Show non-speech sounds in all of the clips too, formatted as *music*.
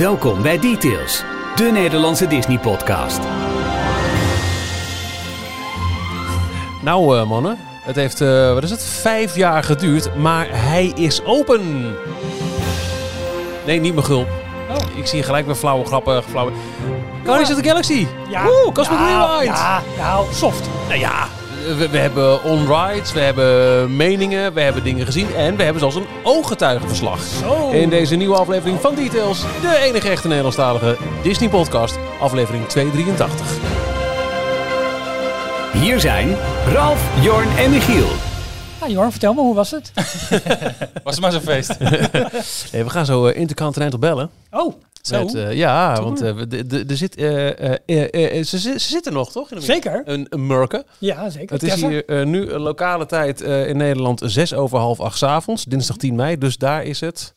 Welkom bij Details, de Nederlandse Disney-podcast. Nou eh, mannen, het heeft, eh, wat is het, vijf jaar geduurd, maar hij is open. Nee, niet mijn gulp. Oh. Ik zie gelijk weer flauwe grappen. Flauwe... Guardians of the Galaxy. Ja, Oeh, Cosmic ja, Rewind. Ja, nou, soft. Nou ja, we, we hebben on-rides, we hebben meningen, we hebben dingen gezien en we hebben zelfs een ooggetuigenverslag. Zo. In deze nieuwe aflevering van Details, de enige echte Nederlandstalige Disney-podcast, aflevering 283. Hier zijn Ralf, Jorn en Michiel. Ja, Jorn, vertel me, hoe was het? *laughs* Was het maar zo'n feest. *laughs* Hey, we gaan zo intercontinental bellen. Oh, Zo? Met, eh, ja, want eh, de zit, eh, ze, ze zitten nog, toch? In zeker. Een, een Murken. Ja, zeker. Het is hier nu lokale tijd in Nederland zes over half acht 's avonds, dinsdag 10 mei. Dus daar is het.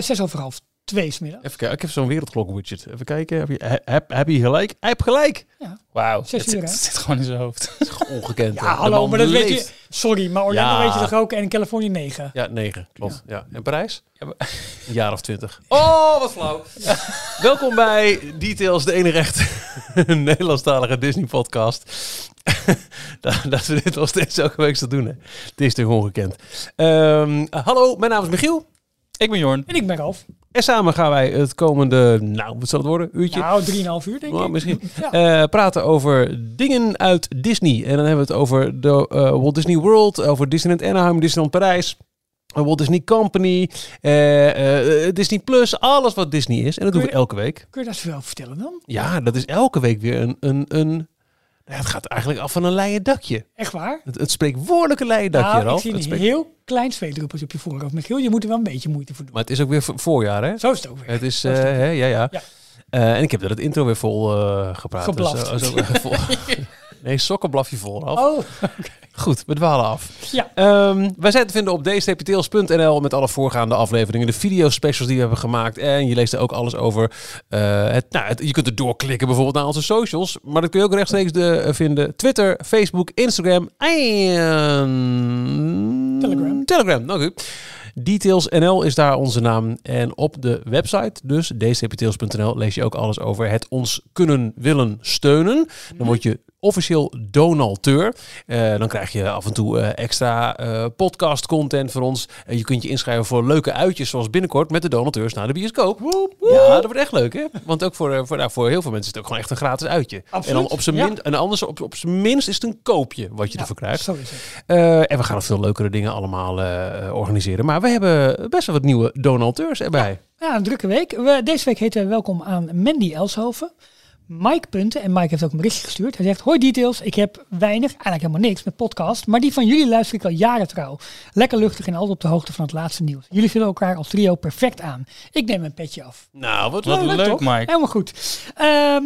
Zes over half twee smiddag. Even kijken, ik heb zo'n wereldklok widget. Even kijken, heb je, he- heb, heb je gelijk? Hij heeft gelijk. Wauw. Zes Het zit, het gewoon in zijn hoofd. *laughs* Dat is ongekend. Ja, hallo, maar dat weet je. Sorry, maar Orlando Ja. weet je toch ook en in Californië 9. Ja, negen, klopt. Ja. En Parijs? Ja, maar- Een jaar of twintig. Oh, wat flauw. Welkom bij Details, de enige echte *laughs* Nederlandstalige Disney-podcast. *laughs* dat, dat we dit nog steeds elke week zo doen, hè. Het is toch ongekend. Ehm, hallo, mijn naam is Michiel. Ik ben Jorn. En ik ben Ralf. En samen gaan wij het komende, nou, wat zal het worden? Uurtje? Nou, 3,5 uur denk Nou, ik. misschien. *laughs* Ja. Eh, praten over dingen uit Disney. En dan hebben we het over de eh, Walt Disney World, over Disneyland Anaheim, Disneyland Parijs. eh, Walt Disney Company, Disney Plus, alles wat Disney is. En dat doen we elke week. Kun je dat wel vertellen dan? Ja, dat is elke week weer een... een, een ja, het gaat eigenlijk af van een leien dakje. Echt waar? Het, het spreekwoordelijke leien dakje, nou, ik zie een heel klein zweetdruppeltje op je voorhoofd. Michiel, je moet er wel een beetje moeite voor doen. Maar het is ook weer vo- voorjaar, hè? Zo is het ook weer. Het is, eh, hè, ja, ja. Ja. Eh, en ik heb er het intro weer vol eh, gepraat. Geblaft. Dus, eh, zo- *laughs* vol. *laughs* nee, sokkenblafje vol, Ralf. Oh, *laughs* Goed, we dwalen af. ja. Ehm, wij zijn te vinden op dstptails.nl met alle voorgaande afleveringen, de video-specials die we hebben gemaakt. En je leest er ook alles over. eh, het, nou, het- je kunt er doorklikken bijvoorbeeld naar onze socials. Maar dat kun je ook rechtstreeks de, eh, vinden. Twitter, Facebook, Instagram en... Telegram. Telegram, nou goed. Details NL is daar onze naam. En op de website, dus dstptails.nl, lees je ook alles over het ons kunnen willen steunen. Dan word je officieel donateur. Eh, dan krijg je af en toe eh, extra eh, podcast content voor ons. En je kunt je inschrijven voor leuke uitjes zoals binnenkort met de donateurs naar de bioscoop. Ja, dat wordt echt leuk hè. Want ook voor, voor, nou, voor heel veel mensen is het ook gewoon echt een gratis uitje. Absoluut, En dan op zijn ja. min, en anders op, op zijn minst is het een koopje wat je ervoor krijgt. En we gaan nog veel leukere dingen allemaal organiseren. Maar we hebben best wel wat nieuwe donateurs erbij. Ja, een drukke week. We, deze week heten wij welkom aan Mandy Elshoven. Mike Punten. En Mike heeft ook een berichtje gestuurd. Hij zegt, hoi details. Ik heb weinig, eigenlijk helemaal niks met podcast. Maar die van jullie luister ik al jaren trouw. Lekker luchtig en altijd op de hoogte van het laatste nieuws. Jullie vullen elkaar als trio perfect aan. Ik neem een petje af. Nou, wat Wat leuk. leuk? Mike. Helemaal goed. Ehm,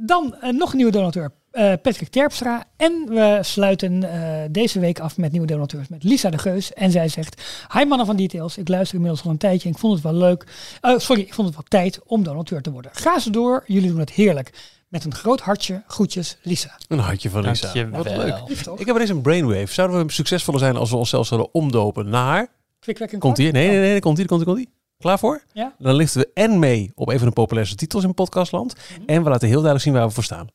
dan eh, nog een nieuwe donateur. Eh, Patrick Terpstra. En we sluiten eh, deze week af met nieuwe donateurs met Lisa de Geus. En zij zegt, hi mannen van Details. Ik luister inmiddels al een tijdje en ik vond het wel leuk. Eh, sorry, ik vond het wel tijd om donateur te worden. Ga ze door, jullie doen het heerlijk. Met een groot hartje, groetjes Lisa. Een hartje van Lisa. Dankjewel. Wat leuk. Ik heb er eens een brainwave. Zouden we succesvoller zijn als we onszelf zouden omdopen naar... Komt kwak. ie? Nee, nee, nee. Komt ie, komt ie, komt ie. Klaar voor? Ja. Dan lichten we en mee op een van de populairste titels in podcastland. En we laten heel duidelijk zien waar we voor staan.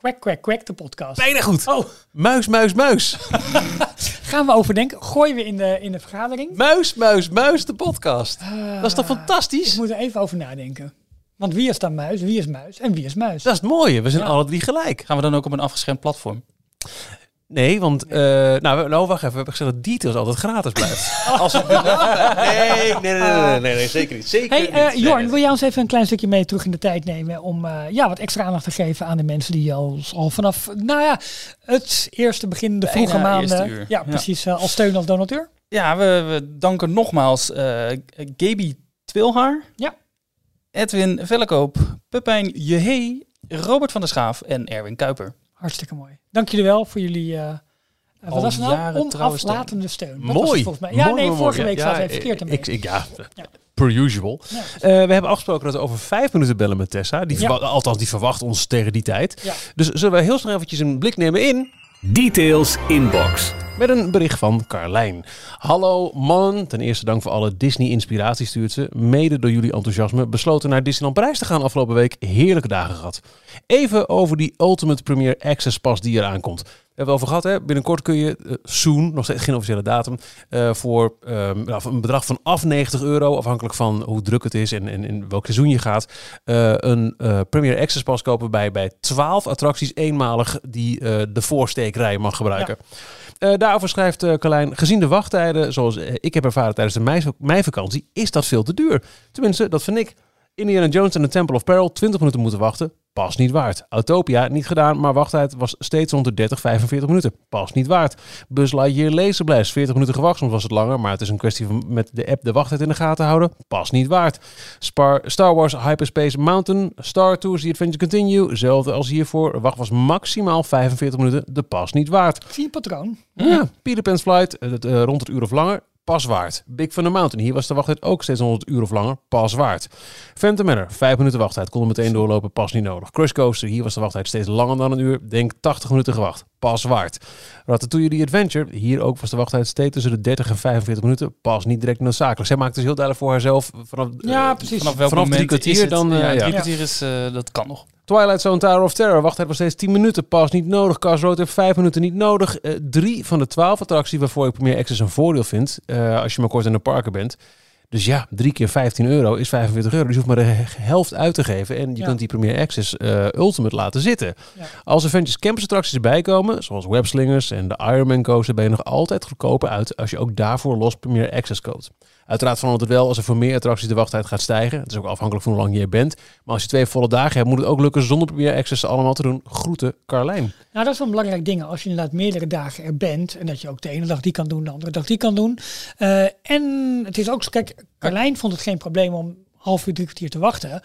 Kwek, kwek, kwek, de podcast. Bijna goed. Oh, Muis, muis, muis. *laughs* gaan we overdenken. Gooien we in de, in de vergadering. Muis, muis, muis, de podcast. Dat is toch Ik fantastisch? moet er even over nadenken. Want wie is dan muis, wie is muis en wie is muis? Dat is het mooie. We zijn Ja. alle drie gelijk. Gaan we dan ook op een afgeschermd platform? Nee, want... eh, nou, nou, wacht even. We hebben gezegd dat details altijd gratis blijft. *laughs* Als we- nee, nee, nee, nee, nee, nee, nee, zeker niet. Zeker Hey, eh, niet. Jorn, Nee. wil jij ons even een klein stukje mee terug in de tijd nemen om eh, ja, wat extra aandacht te geven aan de mensen die al, al vanaf nou ja, het eerste begin, de Bijna vroege eerste maanden, ja, Ja. precies, als steun als donateur? Ja, we, we danken nogmaals eh Gaby Twilhaar. Ja. Edwin Vellekoop, Pepijn Jehe, Robert van der Schaaf en Erwin Kuiper. Hartstikke mooi. Dank jullie wel voor jullie eh, wat Al was het nou? steun. Onaflatende steun. Dat was het volgens mij. Ja, Mooi, nee, vorige mooi. week Ja, zat even verkeerd ermee. ik, ik, ja, Ja. per usual. Eh, we hebben afgesproken dat we over vijf minuten bellen met Tessa. Die althans, die verwacht ons tegen die tijd. Dus zullen we heel snel eventjes een blik nemen in... Details Inbox. Met een bericht van Carlijn. Hallo mannen, ten eerste dank voor alle Disney-inspiratie stuurt ze. Mede door jullie enthousiasme besloten naar Disneyland Parijs te gaan afgelopen week. Heerlijke dagen gehad. Even over die Ultimate Premier Access Pass die eraan komt. We hebben het over gehad, hè? binnenkort kun je uh, soon, nog steeds geen officiële datum, voor um, nou, een bedrag van af 90 euro, afhankelijk van hoe druk het is en in welk seizoen je gaat, uh, een Premier Access Pass kopen bij, bij 12 attracties eenmalig die de voorsteekrij mag gebruiken. Ja. daarover schrijft Carlijn, gezien de wachttijden, zoals ik heb ervaren tijdens de mei meivakantie, is dat veel te duur. Tenminste, dat vind ik. Indiana Jones en de Temple of Peril 20 minuten moeten wachten. Pas niet waard. Autopia niet gedaan, maar wachttijd was steeds rond de 30, 45 minuten. Pas niet waard. Buzz Lightyear Laserblast 40 minuten gewacht, soms was het langer, maar het is een kwestie van met de app de wachttijd in de gaten houden. Pas niet waard. Spar Star Wars Hyperspace Mountain, Star Tours The Adventure Continue, zelfde als hiervoor. Wacht was maximaal 45 minuten. De pas niet waard. Je patroon? Ja, Peter Pan's Flight, uh, rond het uur of langer pas waard. Big Thunder Mountain, hier was de wachttijd ook steeds 100 uur of langer, pas waard. Phantom Manor, 5 minuten wachttijd, kon er meteen doorlopen, pas niet nodig. Crush Coaster, hier was de wachttijd steeds langer dan een uur, denk 80 minuten gewacht, pas waard. Ratatouille The Adventure, hier ook was de wachttijd steeds tussen de 30 en 45 minuten, pas niet direct noodzakelijk. Zij maakt dus heel duidelijk voor haarzelf vanaf, ja, precies. vanaf, welk vanaf drie kwartier dan... Uh, ja, ja. drie kwartier is, uh, dat kan nog. Twilight Zone Tower of Terror. Wachttijd was steeds 10 minuten. Pas niet nodig. Cars Road heeft 5 minuten niet nodig. Uh, drie van de 12 attracties waarvoor ik Premier Access een voordeel vind. Uh, als je maar kort in de parken bent. Dus ja, drie keer 15 euro is 45 euro. Dus je hoeft maar de helft uit te geven. En je ja. kunt die Premier Access uh, Ultimate laten zitten. Ja. Als Avengers Campus attracties erbij komen, zoals Webslingers en de Ironman Coaster, ben je nog altijd goedkoper uit als je ook daarvoor los Premier Access koopt. Uiteraard verandert het wel als er voor meer attracties de wachttijd gaat stijgen. Het is ook afhankelijk van hoe lang je er bent. Maar als je twee volle dagen hebt, moet het ook lukken zonder Premier Access allemaal te doen. Groeten, Carlijn. Nou, dat is wel een belangrijk ding. Als je inderdaad meerdere dagen er bent en dat je ook de ene dag die kan doen, de andere dag die kan doen. Uh, en het is ook, kijk, Carlijn vond het geen probleem om half uur, drie kwartier te wachten.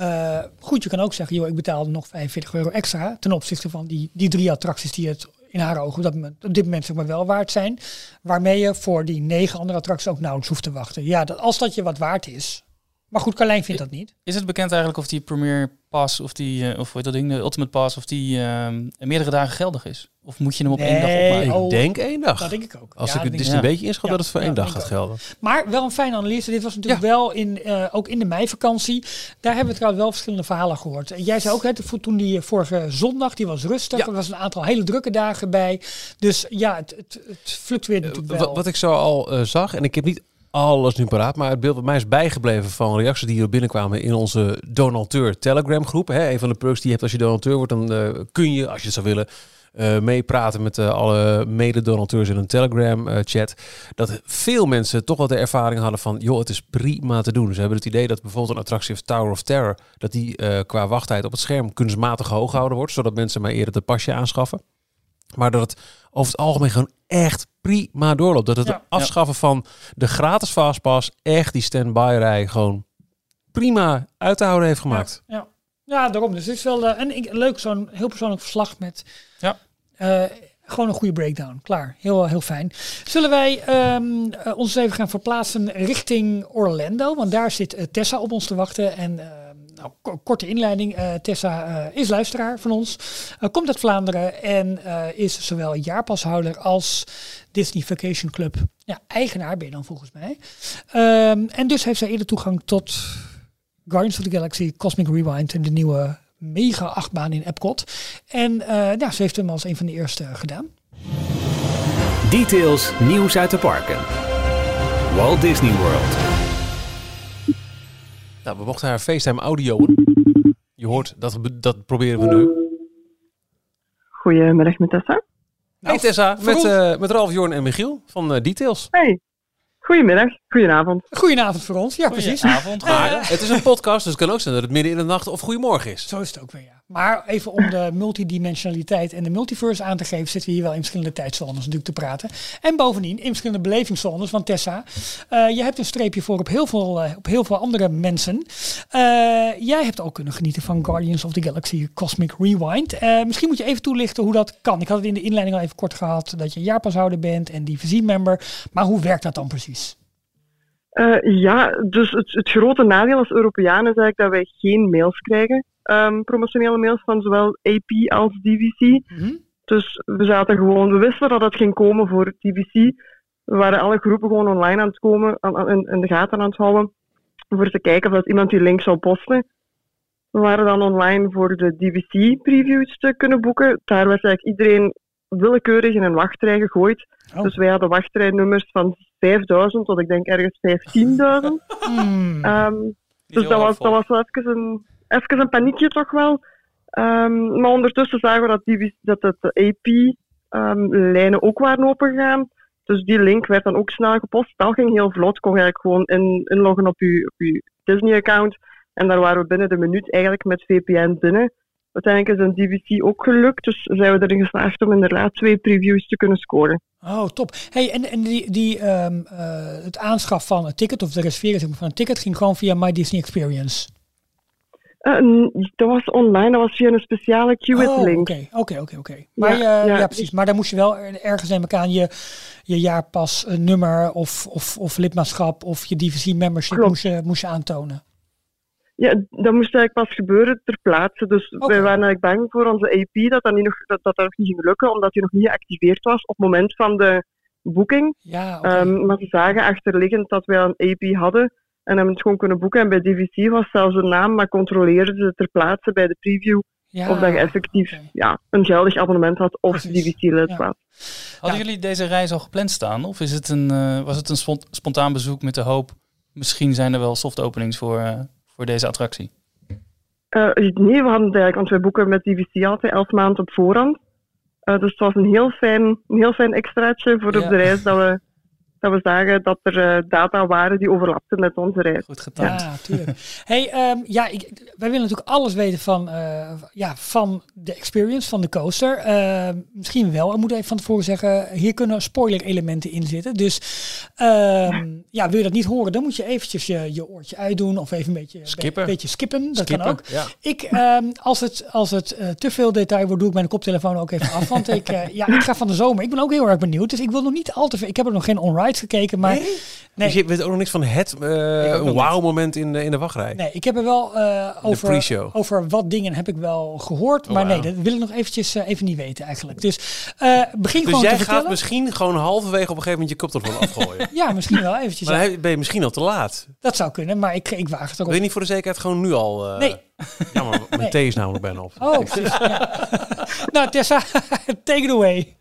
Uh, goed, je kan ook zeggen, joh, ik betaalde nog 45 euro extra ten opzichte van die, die drie attracties die het in haar ogen op, dat op dit moment zeg maar wel waard zijn. Waarmee je voor die negen andere attracties ook nauwelijks hoeft te wachten. Ja, dat, als dat je wat waard is. Maar goed, Carlijn vindt dat niet. Is het bekend eigenlijk of die Premier Pass of die, uh, of weet dat ding, de Ultimate Pass, of die uh, meerdere dagen geldig is? Of moet je hem op nee, één dag opmaken? Ik oh, denk één dag. Dat denk ik ook. Als ja, ik het dus een beetje inschat ja. dat het voor ja, één dag gaat gelden. Maar wel een fijne analyse. Dit was natuurlijk ja. wel in, uh, ook in de meivakantie. Daar hebben we trouwens wel verschillende verhalen gehoord. Jij zei ook, hè, toen die vorige zondag, die was rustig. Er was een aantal hele drukke dagen bij. Dus ja, het, het, het fluctueert natuurlijk wel. Wat, wat ik zo al uh, zag, en ik heb niet alles nu paraat. Maar het beeld wat mij is bijgebleven van reacties die er binnenkwamen in onze donateur Telegram groep. Hè, een van de perks die je hebt als je donateur wordt, dan uh, kun je, als je het zou willen, uh, meepraten met uh, alle mede-donateurs in een Telegram-chat. dat veel mensen toch wel de ervaring hadden van, joh, het is prima te doen. Ze hebben het idee dat bijvoorbeeld een attractie of Tower of Terror, dat die qua wachttijd op het scherm kunstmatig hoog gehouden wordt, zodat mensen maar eerder het pasje aanschaffen. Maar dat het over het algemeen gewoon echt prima doorloopt. Dat het ja, afschaffen ja. van de gratis fastpass echt die standby-rij gewoon prima uit te houden heeft gemaakt. Ja, ja. ja daarom. Dus het is wel uh, en leuk zo'n heel persoonlijk verslag met ja. Uh, gewoon een goede breakdown. Klaar. Heel, heel fijn. Zullen wij um, uh, ons even gaan verplaatsen richting Orlando? Want daar zit uh, Tessa op ons te wachten. En nou, korte inleiding. Uh, Tessa uh, is luisteraar van ons. Uh, komt uit Vlaanderen en is zowel jaarpashouder als Disney Vacation Club ja, eigenaar ben je dan volgens mij. Um, en dus heeft zij eerder toegang tot Guardians of the Galaxy, Cosmic Rewind en de nieuwe mega achtbaan in Epcot. En ja, ze heeft hem als een van de eerste gedaan. Details, nieuws uit de parken. Walt Disney World. Nou, we mochten haar FaceTime audio. Je hoort, dat, dat proberen we nu. Goedemiddag met Tessa. Nou, hey Tessa, met, uh, met Ralf, Jorn en Michiel van uh, Details. Hey, goedemiddag, goedenavond. Goedenavond voor ons, ja precies. Goedenavond. Maar het is een podcast, dus het kan ook zijn dat het midden in de nacht of goedemorgen is. Zo is het ook weer, ja. Maar even om de multidimensionaliteit en de multiverse aan te geven, zitten we hier wel in verschillende tijdzones natuurlijk te praten. En bovendien in verschillende belevingszones. Want Tessa, uh, je hebt een streepje voor op heel veel, uh, op heel veel andere mensen. Uh, jij hebt ook kunnen genieten van Guardians of the Galaxy Cosmic Rewind. misschien moet je even toelichten hoe dat kan. Ik had het in de inleiding al even kort gehad dat je jaarpashouder bent en DVC-member. Maar hoe werkt dat dan precies? Ja, dus het, grote nadeel als Europeanen is eigenlijk dat wij geen mails krijgen, um, promotionele mails van zowel AP als DVC. Mm -hmm. Dus we zaten gewoon, we wisten dat het ging komen voor DVC. We waren alle groepen gewoon online aan het komen, aan, aan- in, in de gaten aan het houden, voor te kijken of dat iemand die link zou posten. We waren dan online voor de DVC-previews te kunnen boeken. Daar werd eigenlijk iedereen willekeurig in een wachtrij gegooid. Oh. Dus wij hadden wachtrijnummers van 5000 tot ik denk ergens 15.000. *laughs* Hmm. Ehm, dus dat was, dat was wel even een, even een paniekje toch wel. Ehm, maar ondertussen zagen we dat, die, dat het AP-lijnen ook waren opengegaan. Dus die link werd dan ook snel gepost. Dat ging heel vlot. Kon je eigenlijk gewoon in, inloggen op je, Disney-account. En daar waren we binnen de minuut eigenlijk met VPN binnen. Uiteindelijk is een DVC ook gelukt. Dus zijn we erin geslaagd om inderdaad twee previews te kunnen scoren. Oh, top. Hey, en, en die, die, ehm, eh, het aanschaf van een ticket, of de maar, van een ticket, ging gewoon via My Disney Experience. Eh, dat was online, dat was via een speciale Oh, Qwit-link. oké, oké, oké, oké. Maar Ja, ja, ja. ja, precies. Maar dan moest je wel er- ergens neem ik aan je, je jaarpas een nummer of, of, of lidmaatschap of je DVC membership Klopt. moest je, moest je aantonen. Ja, dat moest eigenlijk pas gebeuren ter plaatse. Dus Oké. wij waren eigenlijk bang voor onze AP dat dat, niet nog, dat, dat dat nog niet ging lukken, omdat die nog niet geactiveerd was op het moment van de boeking. Ja. Ehm, maar ze zagen achterliggend dat wij een AP hadden en hebben het gewoon kunnen boeken. En bij DVC was zelfs een naam, maar controleerden ze ter plaatse bij de preview ja, of dat je effectief ja, een geldig abonnement had of. DVC-lid Ja. was. Hadden Ja. jullie deze reis al gepland staan? Of is het een, eh, was het een spont- spontaan bezoek met de hoop... misschien zijn er wel soft openings voor, eh, voor deze attractie? Eh, nee, we hadden het eigenlijk, want wij boeken met DVC altijd elf maanden op voorhand. Eh, dus het was een heel fijn, een heel fijn extraatje voor Ja. op de reis dat we, dat we zagen dat er eh, data waren die overlapten met onze reis. Goed getimed. Ja, tuurlijk. hey, ehm, ja, ik, wij willen natuurlijk alles weten van, eh, ja, van de experience, van de coaster. Ehm, misschien wel, ik moet even van tevoren zeggen, hier kunnen spoiler-elementen in zitten. Dus ehm, ja, wil je dat niet horen, dan moet je eventjes je, je oortje uitdoen of even een beetje, Skippen. Een beetje skippen. Dat Skippen, kan ook. Ja. Ik, ehm, als het, als het eh, te veel detail wordt, doe ik mijn koptelefoon ook even af. Want ik, eh, ja, ik ga van de zomer. Ik ben ook heel erg benieuwd. Dus ik wil nog niet al te veel. Ik heb er nog geen gekeken, maar nee. Dus je weet ook nog niks van het eh, ook nog wauw-moment in de, in de wachtrij. Nee, ik heb er wel eh, over, pre-show. over wat dingen heb ik wel gehoord. Oh, maar nee, dat wil ik nog eventjes eh, even niet weten eigenlijk. Dus eh, begin Dus gewoon jij te gaat vertellen. misschien gewoon halverwege op een gegeven moment je koptelefoon afgooien. *laughs* Ja, misschien wel eventjes. maar ja. ben je misschien al te laat. Dat zou kunnen, maar ik, ik waag het Wil erop. je niet voor de zekerheid gewoon nu al... eh, Nee. *laughs* Ja, maar mijn Nee. thee is namelijk bijna op. Oh, precies. ja. *laughs* nou, Tessa, take it away.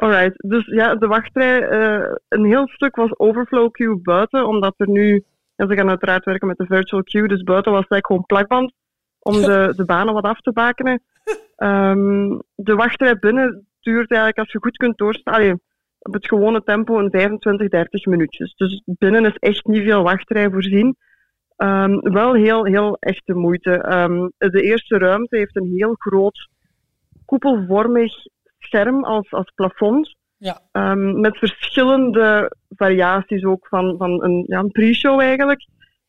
Alright, dus ja, de wachtrij, eh, een heel stuk was overflow queue buiten, omdat er nu, ja, ze gaan uiteraard werken met de virtual queue, dus buiten was het eigenlijk gewoon plakband om de, *laughs* de banen wat af te bakenen. Ehm, de wachtrij binnen duurt eigenlijk, als je goed kunt doorstaan, op het gewone tempo, een 25, 30 minuutjes. Dus binnen is echt niet veel wachtrij voorzien. Ehm, wel heel, heel echte moeite. Ehm, de eerste ruimte heeft een heel groot koepelvormig scherm als, als plafond. Ja. Ehm, met verschillende variaties ook van, van een, ja, een pre-show eigenlijk.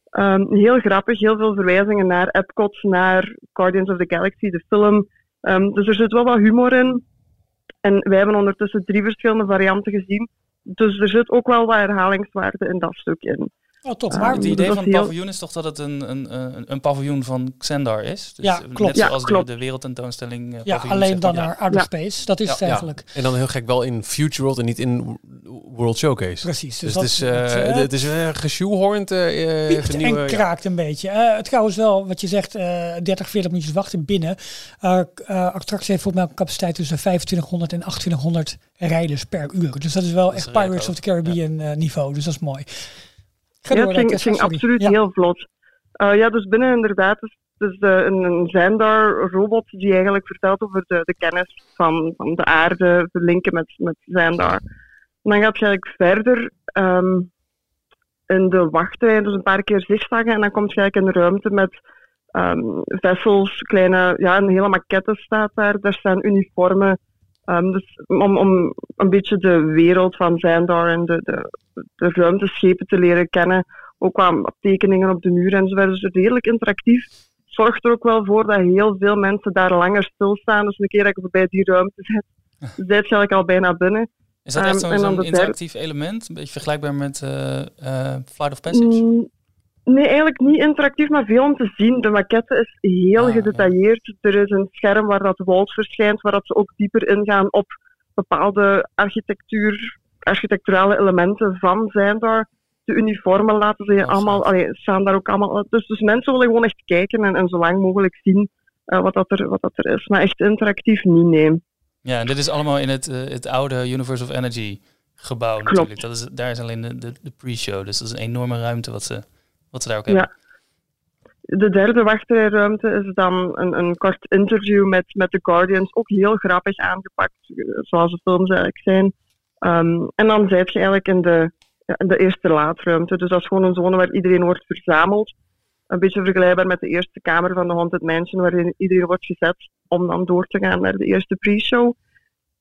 Ehm, heel grappig, heel veel verwijzingen naar Epcot, naar Guardians of the Galaxy, de film. Ehm, dus er zit wel wat humor in. En wij hebben ondertussen drie verschillende varianten gezien. Dus er zit ook wel wat herhalingswaarde in dat stuk in. Oh, top. Maar Het dus idee van het heel- paviljoen is toch dat het een, een, een, een paviljoen van Xandar is? Dus Ja, Net klopt. Ja, zoals de, klopt. de wereldtentoonstelling. eh, ja, alleen dan naar Outer Ja. Space. Dat is Ja. het eigenlijk. En dan heel gek wel in Future World en niet in World Showcase. Precies. Dus, dat het is, eh, eh, het is uh, geshoehorned. eh, piept even nieuwe- en ja. kraakt een beetje. Eh, het trouwens wel, wat je zegt, eh 30, 40 minuutjes wachten binnen. Eh eh, attractie heeft volgens mij een capaciteit tussen 2500 en 2800 rijders per uur. Dus dat is wel Dat is echt Pirates of the Caribbean eh, niveau. Dus dat is mooi. Ga Ja, het ging, het absoluut Ja. heel vlot. Eh, ja, dus binnen inderdaad is dus een, een Zandar-robot die eigenlijk vertelt over de, de kennis van, van de aarde, verlinken met, met Zandar. En dan gaat je eigenlijk verder ehm, in de wachtrij, dus een paar keer zigzaggen en dan kom je eigenlijk in ruimte met ehm, vessels, kleine, ja, een hele maquette staat daar. Daar staan uniformen. Ehm, dus om, om een beetje de wereld van Zandar en de, de, de ruimteschepen te leren kennen. Ook qua tekeningen op de muur en zo verder. Dus redelijk interactief. Zorgt er ook wel voor dat heel veel mensen daar langer stilstaan. Dus een keer dat je voorbij die ruimte zit, *laughs* zit je eigenlijk al bijna binnen. Is dat echt Ehm, zo'n interactief element? Een beetje vergelijkbaar met eh Flight of Passage? Mm, Nee, eigenlijk niet interactief, maar veel om te zien. De maquette is heel Ah, ja. gedetailleerd. Er is een scherm waar dat Walt verschijnt, waar dat ze ook dieper ingaan op bepaalde architectuur, architecturale elementen van zijn daar. De uniformen laten ze je allemaal, allee, staan daar ook allemaal. Dus, dus mensen willen gewoon echt kijken en, en zo lang mogelijk zien eh, wat, dat er, wat dat er is. Maar echt interactief niet, nee. Ja, en dit is allemaal in het, eh, het oude Universe of Energy gebouw Klopt. natuurlijk. Dat is, daar is alleen de, de, de pre-show. Dus dat is een enorme ruimte wat ze, wat ze daar ook hebben. De derde wachttrijruimte is dan een, een kort interview met, met de Guardians. Ook heel grappig aangepakt, zoals de films eigenlijk zijn. Ehm, en dan zit je eigenlijk in de, in de eerste laadruimte. Dus dat is gewoon een zone waar iedereen wordt verzameld. Een beetje vergelijkbaar met de eerste kamer van de Haunted Mansion, waarin iedereen wordt gezet om dan door te gaan naar de eerste pre-show.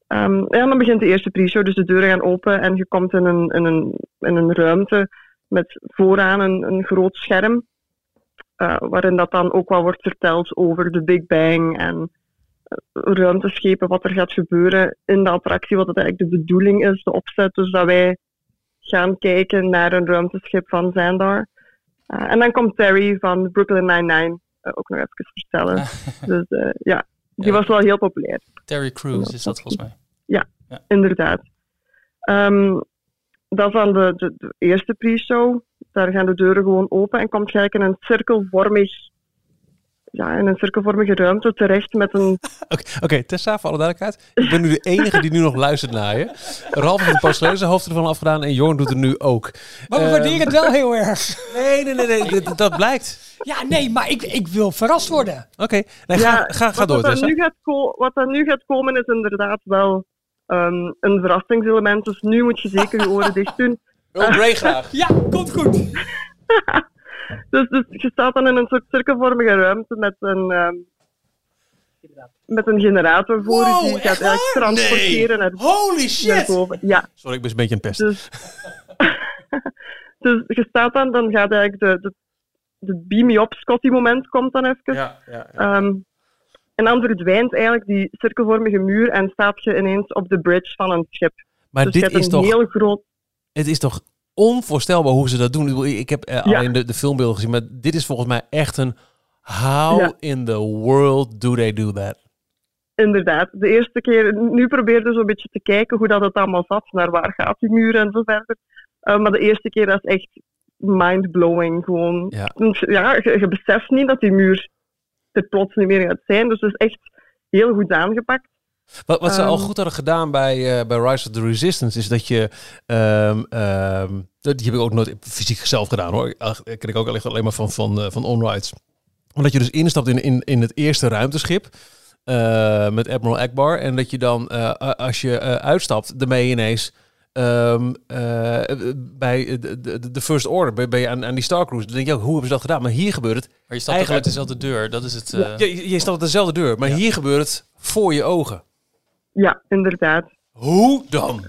Ehm, ja, dan begint de eerste pre-show, dus de deuren gaan open en je komt in een, in een, in een ruimte met vooraan een, een groot scherm. eh, waarin dat dan ook wat wordt verteld over de Big Bang en eh, ruimteschepen, wat er gaat gebeuren in de attractie, wat het eigenlijk de bedoeling is, de opzet. Dus dat wij gaan kijken naar een ruimteschip van Zandar. Eh, en dan komt Terry van Brooklyn Nine-Nine eh, ook nog even vertellen. *laughs* Dus ja, die Ja. was wel heel populair. Terry Crews is dat volgens mij. Inderdaad. Ehm, dat is dan de, de, de eerste pre-show. Daar gaan de deuren gewoon open en komt je eigenlijk in een cirkelvormig, ja, in een cirkelvormige ruimte terecht met een. *laughs* Oké, oké, Tessa, voor alle duidelijkheid. Ik ben nu de enige die nu nog luistert naar je. Ralf heeft een pas zijn hoofd ervan afgedaan en Jorn doet het nu ook. Maar we Ehm, waarderen het wel heel erg. Nee, nee, nee, nee dat, dat blijkt. Ja, nee, maar ik, ik wil verrast worden. Oké, nee, ga, Ja, ga, ga wat door, dat Tessa. nu gaat ko- wat dat nu gaat komen is inderdaad wel ehm, een verrassingselement. Dus nu moet je zeker je oren dicht doen. *laughs* Grey *laughs* graag. Ja, komt goed. *laughs* Dus, dus je staat dan in een soort cirkelvormige ruimte met een, ehm, met een generator voor je. Wow, Die gaat eigenlijk waar? transporteren naar, Holy naar shit! boven. Ja, Sorry, ik ben een beetje een pest. dus, dus je staat dan, dan gaat eigenlijk de, de, de beam me op Scotty moment komt dan even. Ja, ja, ja. Ehm, en dan verdwijnt eigenlijk die cirkelvormige muur en staat je ineens op de bridge van een schip. Maar dus dit is toch, heel groot... het is toch onvoorstelbaar hoe ze dat doen. Ik heb eh, Ja. alleen de, de filmbeelden gezien, maar dit is volgens mij echt een... How Ja. in the world do they do that? Inderdaad. De eerste keer... Nu probeerde zo'n beetje te kijken hoe dat het allemaal zat. Naar waar gaat die muur en zo verder. Eh, maar de eerste keer is echt mind-blowing. Gewoon. Ja. Ja, je, je beseft niet dat die muur er plots niet meer gaat zijn. Dus het is echt heel goed aangepakt. Wat, wat ze al Ehm. goed hadden gedaan bij, eh, bij Rise of the Resistance is dat je. ehm, dat- die heb ik ook nooit fysiek zelf gedaan hoor. Ik ook alleen maar van, van, eh, van onrides. Maar dat je dus instapt in, in, in het eerste ruimteschip. eh, met Admiral Akbar. En dat je dan, als je uitstapt, je ineens ehm, eh, bij de, de, de First Order. Ben je aan, aan die Star Cruise. Dan denk je ook, hoe hebben ze dat gedaan? Maar hier gebeurt het. Maar je stapt toch Eigenlijk- uit dezelfde deur. Dat is het. eh, Je, je stapt op dezelfde deur. Maar Ja. hier gebeurt het voor je ogen. Ja, inderdaad. Hoe dan?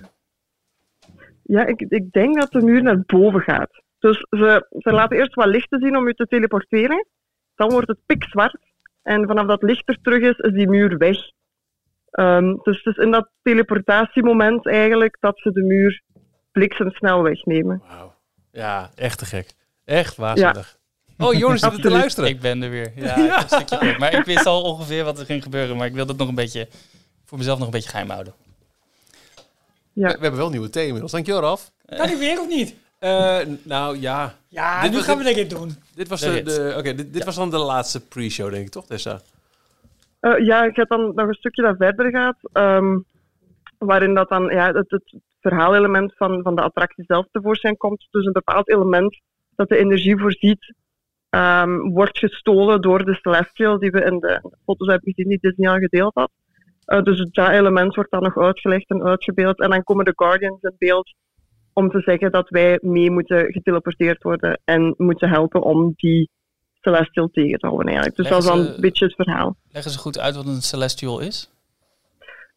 Ja, ik, ik denk dat de muur naar boven gaat. Dus ze, ze laten eerst wat lichten zien om je te teleporteren. Dan wordt het pikzwart. En vanaf dat licht er terug is, is die muur weg. Ehm, dus het is in dat teleportatiemoment eigenlijk dat ze de muur bliksemsnel wegnemen. Wauw. Ja, echt te gek. Echt waanzinnig. Oh, Joris zit er te luisteren. Ik ben er weer. Ja, *laughs* ik een stukje. Maar ik wist al ongeveer wat er ging gebeuren. Maar ik wil dat nog een beetje voor mezelf nog een beetje geheim houden. Ja. We, we hebben wel nieuwe thee inmiddels. Dankjewel, Raf. Kan ik weer of niet? Eh, nou ja, Ja, Dit nu was gaan we dit doen. dit was, De de, dit was dan de laatste pre-show, denk ik, toch, Tessa? Eh, ja, ik heb dan nog een stukje dat verder gaat, ehm, waarin dat dan ja, het, het verhaalelement van, van de attractie zelf tevoorschijn komt. Dus een bepaald element dat de energie voorziet, ehm, wordt gestolen door de Celestial, die we in de foto's hebben gezien die Disney al gedeeld had. Eh, dus dat element wordt dan nog uitgelegd en uitgebeeld. En dan komen de Guardians in beeld om te zeggen dat wij mee moeten geteleporteerd worden en moeten helpen om die Celestial tegen te houden eigenlijk. Dus dat is dan een beetje het verhaal. Leggen ze goed uit wat een celestial is?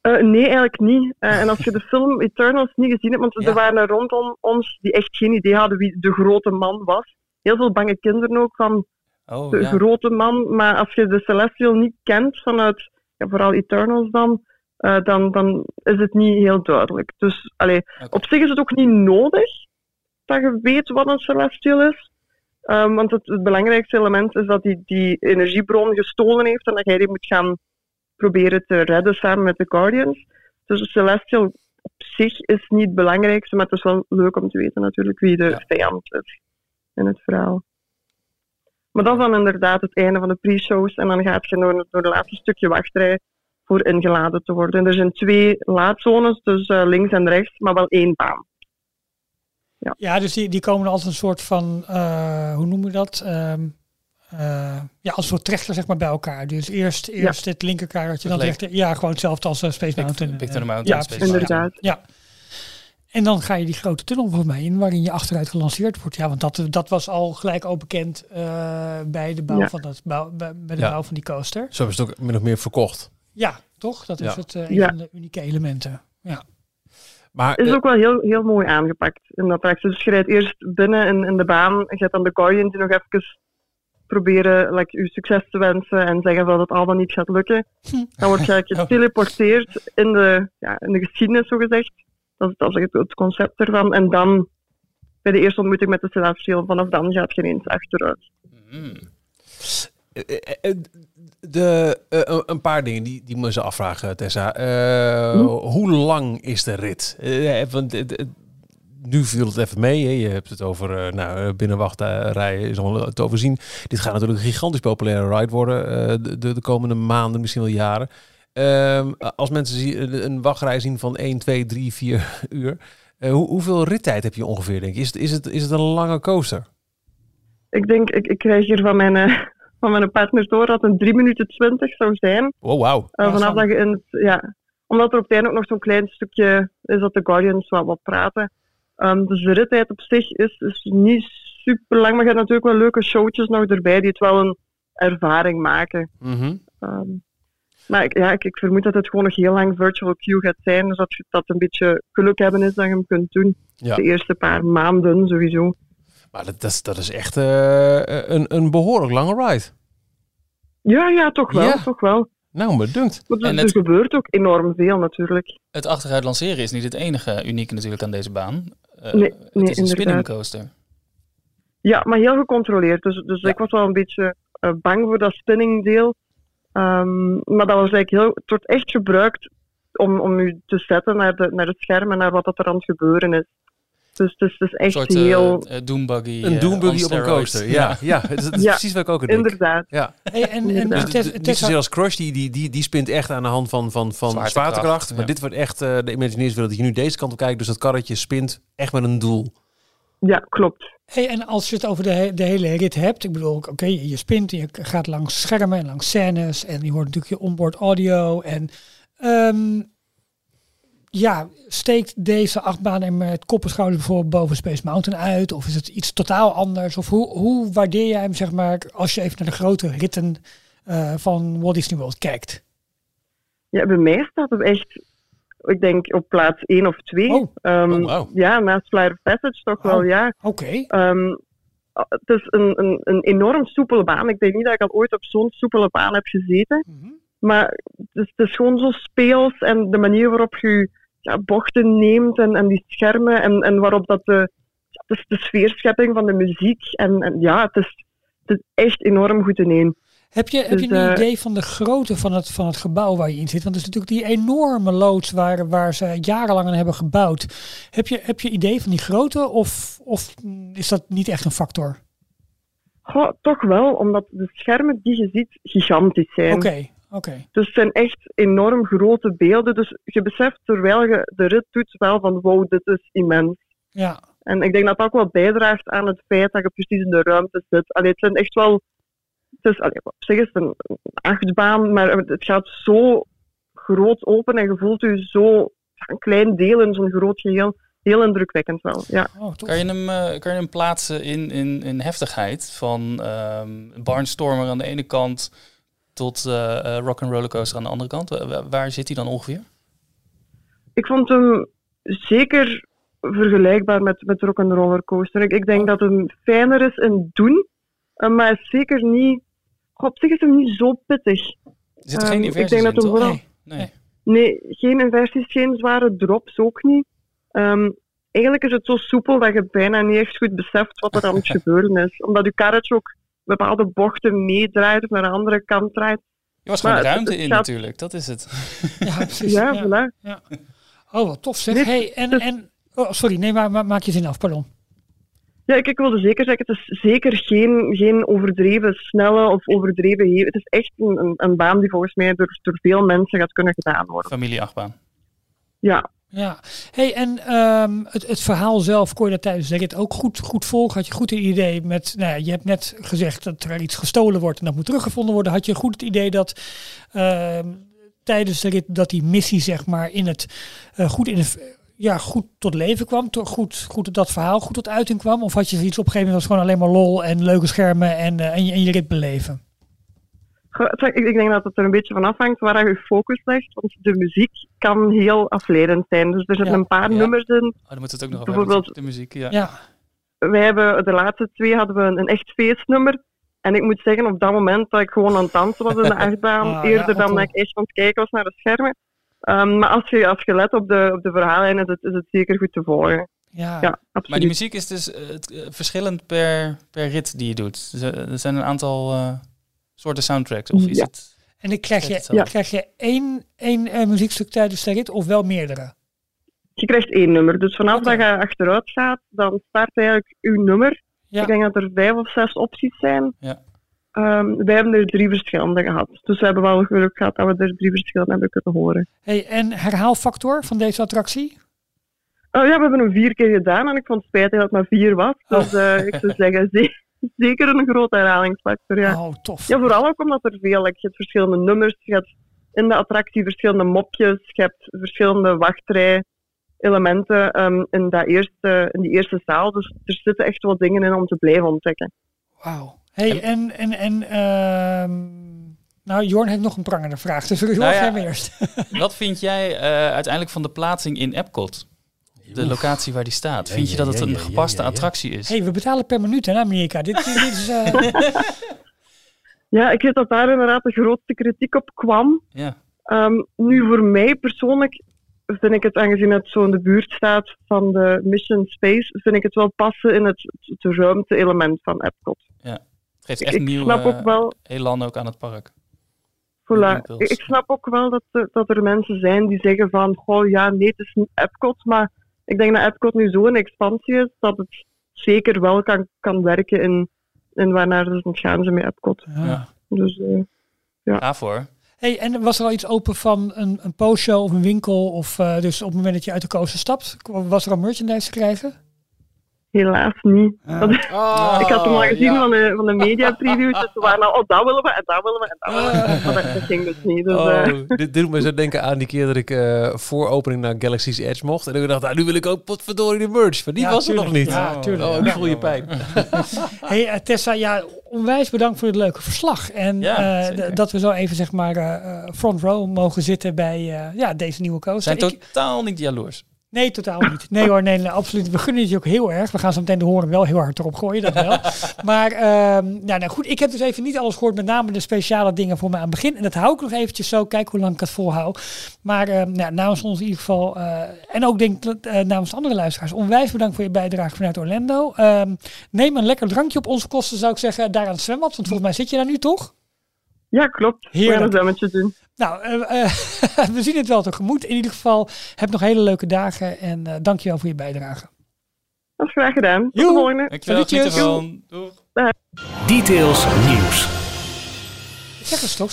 Eh, nee, eigenlijk niet. Eh, en als je de *laughs* film Eternals niet gezien hebt, want Ja. er waren er rondom ons die echt geen idee hadden wie de grote man was. Heel veel bange kinderen ook van Oh de ja. grote man. Maar als je de Celestial niet kent vanuit, ja, vooral Eternals dan, eh, dan, dan is het niet heel duidelijk. Dus allee, op zich is het ook niet nodig dat je weet wat een Celestial is. Ehm, want het, het belangrijkste element is dat hij die energiebron gestolen heeft en dat hij die moet gaan proberen te redden samen met de Guardians. Dus Celestial op zich is niet het belangrijkste, maar het is wel leuk om te weten natuurlijk wie de Ja. vijand is in het verhaal. Maar dat is dan inderdaad het einde van de pre-shows en dan gaat je door, door het laatste stukje wachtrij voor ingeladen te worden. En er zijn twee laadzones, dus eh, links en rechts, maar wel één baan. Ja, dus die, die komen als een soort van, eh, hoe noemen we dat? Ehm, eh, ja, als een soort trechter zeg maar bij elkaar. Dus eerst, eerst het linkerkaartje, dan rechter. Ja, gewoon hetzelfde als eh, Space Mountain. Mountain, ja, Space. Mountain. Ja. En dan ga je die grote tunnel volgens mij in, waarin je achteruit gelanceerd wordt. Ja, want dat, dat was al gelijk al bekend eh, bij de bouw Ja. van dat bouw, bij, bij de Ja. bouw van die coaster. Zo is het ook min of meer verkocht. Ja, toch? Dat is Ja. het eh, een Ja. van de unieke elementen. Ja. Maar is eh, ook wel heel, heel mooi aangepakt in dat attractie. Dus je rijdt eerst binnen in, in de baan en je gaat dan de Guardians die nog even proberen like, u succes te wensen en zeggen dat het allemaal niet gaat lukken. *laughs* Dan word je geteleporteerd in de, ja, in de geschiedenis, zo gezegd. Dat is, dat is het concept ervan. En dan, bij de eerste ontmoeting met de Celestial, vanaf dan gaat je ineens achteruit. Mm. Eh, eh, de, eh, een- paar dingen die, die moeten ze afvragen, Tessa. Hm? Hoe lang is de rit? Want, nu viel het even mee. Hè? Je hebt het over nou, eh, binnenwachtrij is al te overzien. Dit gaat natuurlijk een gigantisch populaire ride worden de, de, de komende maanden, misschien wel jaren. Ehm, als mensen een wachtrij zien van 1, 2, 3, 4 uur. hoe, hoeveel rittijd heb je ongeveer, denk je? Is het, is het, is het een lange coaster? Ik denk, ik, ik krijg hier van mijn, van mijn partner door dat het een 3 minuten 20 zou zijn. Oh, wauw. Eh, vanaf van- dat je in het, ja, omdat er op het einde ook nog zo'n klein stukje is dat de Guardians wat, wat praten. Ehm, dus de rittijd op zich is, is niet super lang, maar je hebt natuurlijk wel leuke showtjes nog erbij die het wel een ervaring maken. Mhm. Ehm, maar ik, ja, ik, ik vermoed dat het gewoon nog heel lang virtual queue gaat zijn, dus dat je dat een beetje geluk hebben is dat je hem kunt doen. Ja. De eerste paar maanden sowieso. Maar dat, dat, is, dat is echt eh, een, een behoorlijk lange ride. Ja, ja, toch wel, Ja. toch wel. Nou, me dunkt. Maar er, En er het- gebeurt ook enorm veel natuurlijk. Het achteruit lanceren is niet het enige unieke natuurlijk aan deze baan. Eh, Nee, het nee, is een spinning inderdaad. coaster. Ja, maar heel gecontroleerd. Dus, dus Ja. ik was wel een beetje eh, bang voor dat spinningdeel. Ehm, maar dat was eigenlijk heel, het wordt echt gebruikt om, om u te zetten naar, de, naar het scherm en naar wat dat er aan het gebeuren is. Dus het het is Een echt soort eh, heel... eh, doombuggy. Een eh, doombuggy on op een coaster. Ja, ja. dat is Ja, precies wat ik ook denk. inderdaad. Ja. Hey, en, en Inderdaad. dus Dus niet zozeer als Crush, die, die, die, die spint echt aan de hand van, van, van Zwaartekracht, zwaartekracht. Maar ja. dit wordt echt, eh, de Imagineers willen dat je nu deze kant op kijkt. Dus dat karretje spint echt met een doel. Ja, klopt. Hey, en als je het over de, he- de hele rit hebt, ik bedoel, oké, je je spint, je gaat langs schermen en langs scènes en je hoort natuurlijk je onboard audio. En ehm, ja, steekt deze achtbaan er met kop en schouder bijvoorbeeld boven Space Mountain uit? Of is het iets totaal anders? Of hoe, hoe waardeer jij hem, zeg maar, als je even naar de grote ritten eh, van Walt Disney World kijkt? Ja, bij mij staat het echt, ik denk, op plaats 1 of 2. Oh. Oh, wauw. Ja, naast Flight of Passage toch wel, Oh. ja. Oké, Ehm, het is een, een, een enorm soepele baan. Ik denk niet dat ik al ooit op zo'n soepele baan heb gezeten. Mhm. Maar het is, het is gewoon zo speels en de manier waarop je ja, bochten neemt en, en die schermen en, en waarop dat de, het is de sfeerschepping van de muziek. En, en ja, het is, het is echt enorm goed ineen. Heb je, heb Dus, je een eh, idee van de grootte van het, van het gebouw waar je in zit? Want het is natuurlijk die enorme loods waar, waar ze jarenlang aan hebben gebouwd. Heb je, heb je idee van die grootte of, of is dat niet echt een factor? Goh, toch wel, omdat de schermen die je ziet gigantisch zijn. Oké, oké. Dus het zijn echt enorm grote beelden. Dus je beseft terwijl je de rit doet wel van wow, dit is immens. Ja, En ik denk dat dat ook wel bijdraagt aan het feit dat je precies in de ruimte zit. Allee, het zijn echt wel... Het is, allee, op zich is het een achtbaan, maar het gaat zo groot open en je voelt je zo een klein deel in zo'n groot geheel. Heel indrukwekkend wel, ja. oh. Kan je hem, eh, kan je hem plaatsen in, in, in heftigheid? Van ehm Barnstormer aan de ene kant tot eh, Rock and Rollercoaster aan de andere kant. Wa- wa- waar zit hij dan ongeveer? Ik vond hem zeker vergelijkbaar met, met Rock'n'Roller Coaster. Ik, ik denk dat hem fijner is in doen, eh, maar zeker niet... Op zich is hem niet zo pittig. Zit er Ehm, geen ik inversies denk dat in, hem toch? vooral- Nee. Nee. Nee, geen inversies, geen zware drops, ook niet. Ehm, eigenlijk is het zo soepel dat je bijna niet echt goed beseft wat er aan het *laughs* gebeuren is. Omdat je karretje ook bepaalde bochten meedraait of naar de andere kant draait. Je was gewoon Maar ruimte het in gaat- natuurlijk, dat is het. Ja, *laughs* precies. Ja, ja. voilà. Ja. Oh, wat tof zeg. Dit- Hey, en, en, oh, sorry, nee, maar, maar maak je zin af, pardon. Ja, ik, ik wilde zeker zeggen, het is zeker geen, geen overdreven snelle of overdreven... he- Het is echt een, een, een baan die volgens mij door, door veel mensen gaat kunnen gedaan worden. Familie-achtbaan. Ja, Ja, hey, en ehm, het, het verhaal zelf, kon je dat tijdens de rit ook goed, goed volgen? Had je goed een idee met, nou ja, je hebt net gezegd dat er iets gestolen wordt en dat moet teruggevonden worden. Had je goed het idee dat ehm, tijdens de rit dat die missie, zeg maar, in het, eh, goed, in het, ja, goed tot leven kwam? To- Goed, goed dat verhaal goed tot uiting kwam? Of had je zoiets op een gegeven moment was gewoon alleen maar lol en leuke schermen en, eh, en, je, en je rit beleven? Ik, ik denk dat het er een beetje van afhangt waar je focus legt. Want de muziek kan heel afleidend zijn. Dus er zitten Ja. een paar Ja. nummers in. Oh, dan moeten we het ook nog over Bijvoorbeeld- hebben, de muziek. Ja. Ja, Wij hebben, de laatste twee hadden we een, een echt feestnummer. En ik moet zeggen, op dat moment dat ik gewoon aan het dansen was in de *laughs* achtbaan, Ah, ja, eerder dan dat ik echt aan het kijken was naar de schermen. Ehm, maar als je, als je let op de, op de verhalen, is het, is het zeker goed te volgen. ja. Ja, absoluut. Maar die muziek is dus eh, het, eh, verschillend per, per rit die je doet. Dus, eh, er zijn een aantal eh, soorten soundtracks. Of is Ja. het... En dan krijg je, krijg je één, één eh, muziekstuk tijdens de rit of wel meerdere? Je krijgt één nummer. Dus vanaf dat je achteruit gaat, dan start eigenlijk uw nummer. Ja. Ik denk dat er vijf of zes opties zijn. Ja. Ehm, wij hebben er drie verschillende gehad. Dus we hebben wel geluk gehad dat we er drie verschillende hebben kunnen horen. Hey, en herhaalfactor van deze attractie? Oh ja, we hebben hem vier keer gedaan en ik vond het spijtig dat het maar vier was. Dus eh, ik zou zeggen, *laughs* ze- zeker een grote herhalingsfactor. Ja. Oh, tof. ja, vooral ook omdat er veel, like, je hebt verschillende nummers, je hebt in de attractie verschillende mopjes, je hebt verschillende wachtrij-elementen ehm, in, dat eerste, in die eerste zaal. Dus er zitten echt wat dingen in om te blijven ontdekken. Wauw. Hey, en, en, en ehm, nou, Jorn heeft nog een prangende vraag, dus Jorn, Nou ja. jij eerst. Wat vind jij eh, uiteindelijk van de plaatsing in Epcot? De locatie waar die staat. Ja, Vind je ja, dat het ja, een ja, ja, gepaste ja, ja. attractie is? hey, we betalen per minuut hè, in Amerika. Dit, dit, is... eh, *laughs* Ja, ik weet dat daar inderdaad de grootste kritiek op kwam. Ja. Ehm, nu, voor mij persoonlijk vind ik het, aangezien het zo in de buurt staat van de Mission Space, vind ik het wel passen in het, het ruimte-element van Epcot. Het geeft echt ik nieuw snap ook eh, wel, elan ook aan het park. voilà, ik, ik snap ook wel dat, er- dat er mensen zijn die zeggen van, goh, ja, nee, het is niet Epcot, maar ik denk dat Epcot nu zo een expansie is, dat het zeker wel kan, kan werken in, in waarnaar ze gaan ze met Epcot. ja. Dus eh, Ga voor. Hey, en was er al iets open van een, een postshow of een winkel? Of eh, dus op het moment dat je uit de coaster stapt, was er al merchandise te krijgen? Helaas niet. Dat- Ah, *laughs* Ik had hem al gezien van de, van de media previews. Dus ze waren al, oh, dat willen we en dat willen we en dat willen we. Maar dat, dat ging dus niet. Dus, Oh, eh, dit, dit doet me zo denken aan die keer dat ik eh, voor opening naar Galaxy's Edge mocht. En ik dacht, nou, nu wil ik ook potverdorie de merch. Maar die Ja, was er nog niet. Ja, tuurlijk. Oh, nu voel je pijn. *laughs* Hey eh, Tessa, ja, onwijs bedankt voor het leuke verslag. En Ja, eh, dat we zo even zeg maar eh, eh, front row mogen zitten bij eh, ja, deze nieuwe We coaster. zijn Ik- totaal niet jaloers. Nee, totaal niet. Nee hoor, nee, nee, absoluut. We gunnen het je ook heel erg. We gaan zo meteen de horen wel heel hard erop gooien, dat wel. *laughs* maar ehm, nou, nou goed, ik heb dus even niet alles gehoord, met name de speciale dingen voor mij aan het begin. En dat hou ik nog eventjes zo, kijk hoe lang ik het volhoud. Maar ehm, nou, namens ons in ieder geval, eh, en ook denk ik eh, namens de andere luisteraars, onwijs bedankt voor je bijdrage vanuit Orlando. Ehm, neem een lekker drankje op onze kosten, zou ik zeggen, daar aan het zwembad. Want volgens mij zit je daar nu toch? ja, klopt. We Heerlijk. een zwemmetje doen. Nou, eh, eh, *laughs* we zien het wel tegemoet. In ieder geval, heb nog hele leuke dagen en eh dankjewel voor je bijdrage. Dat is graag gedaan. Tot de volgende. Dankjewel. Details nieuws. Ik zeg eens toch?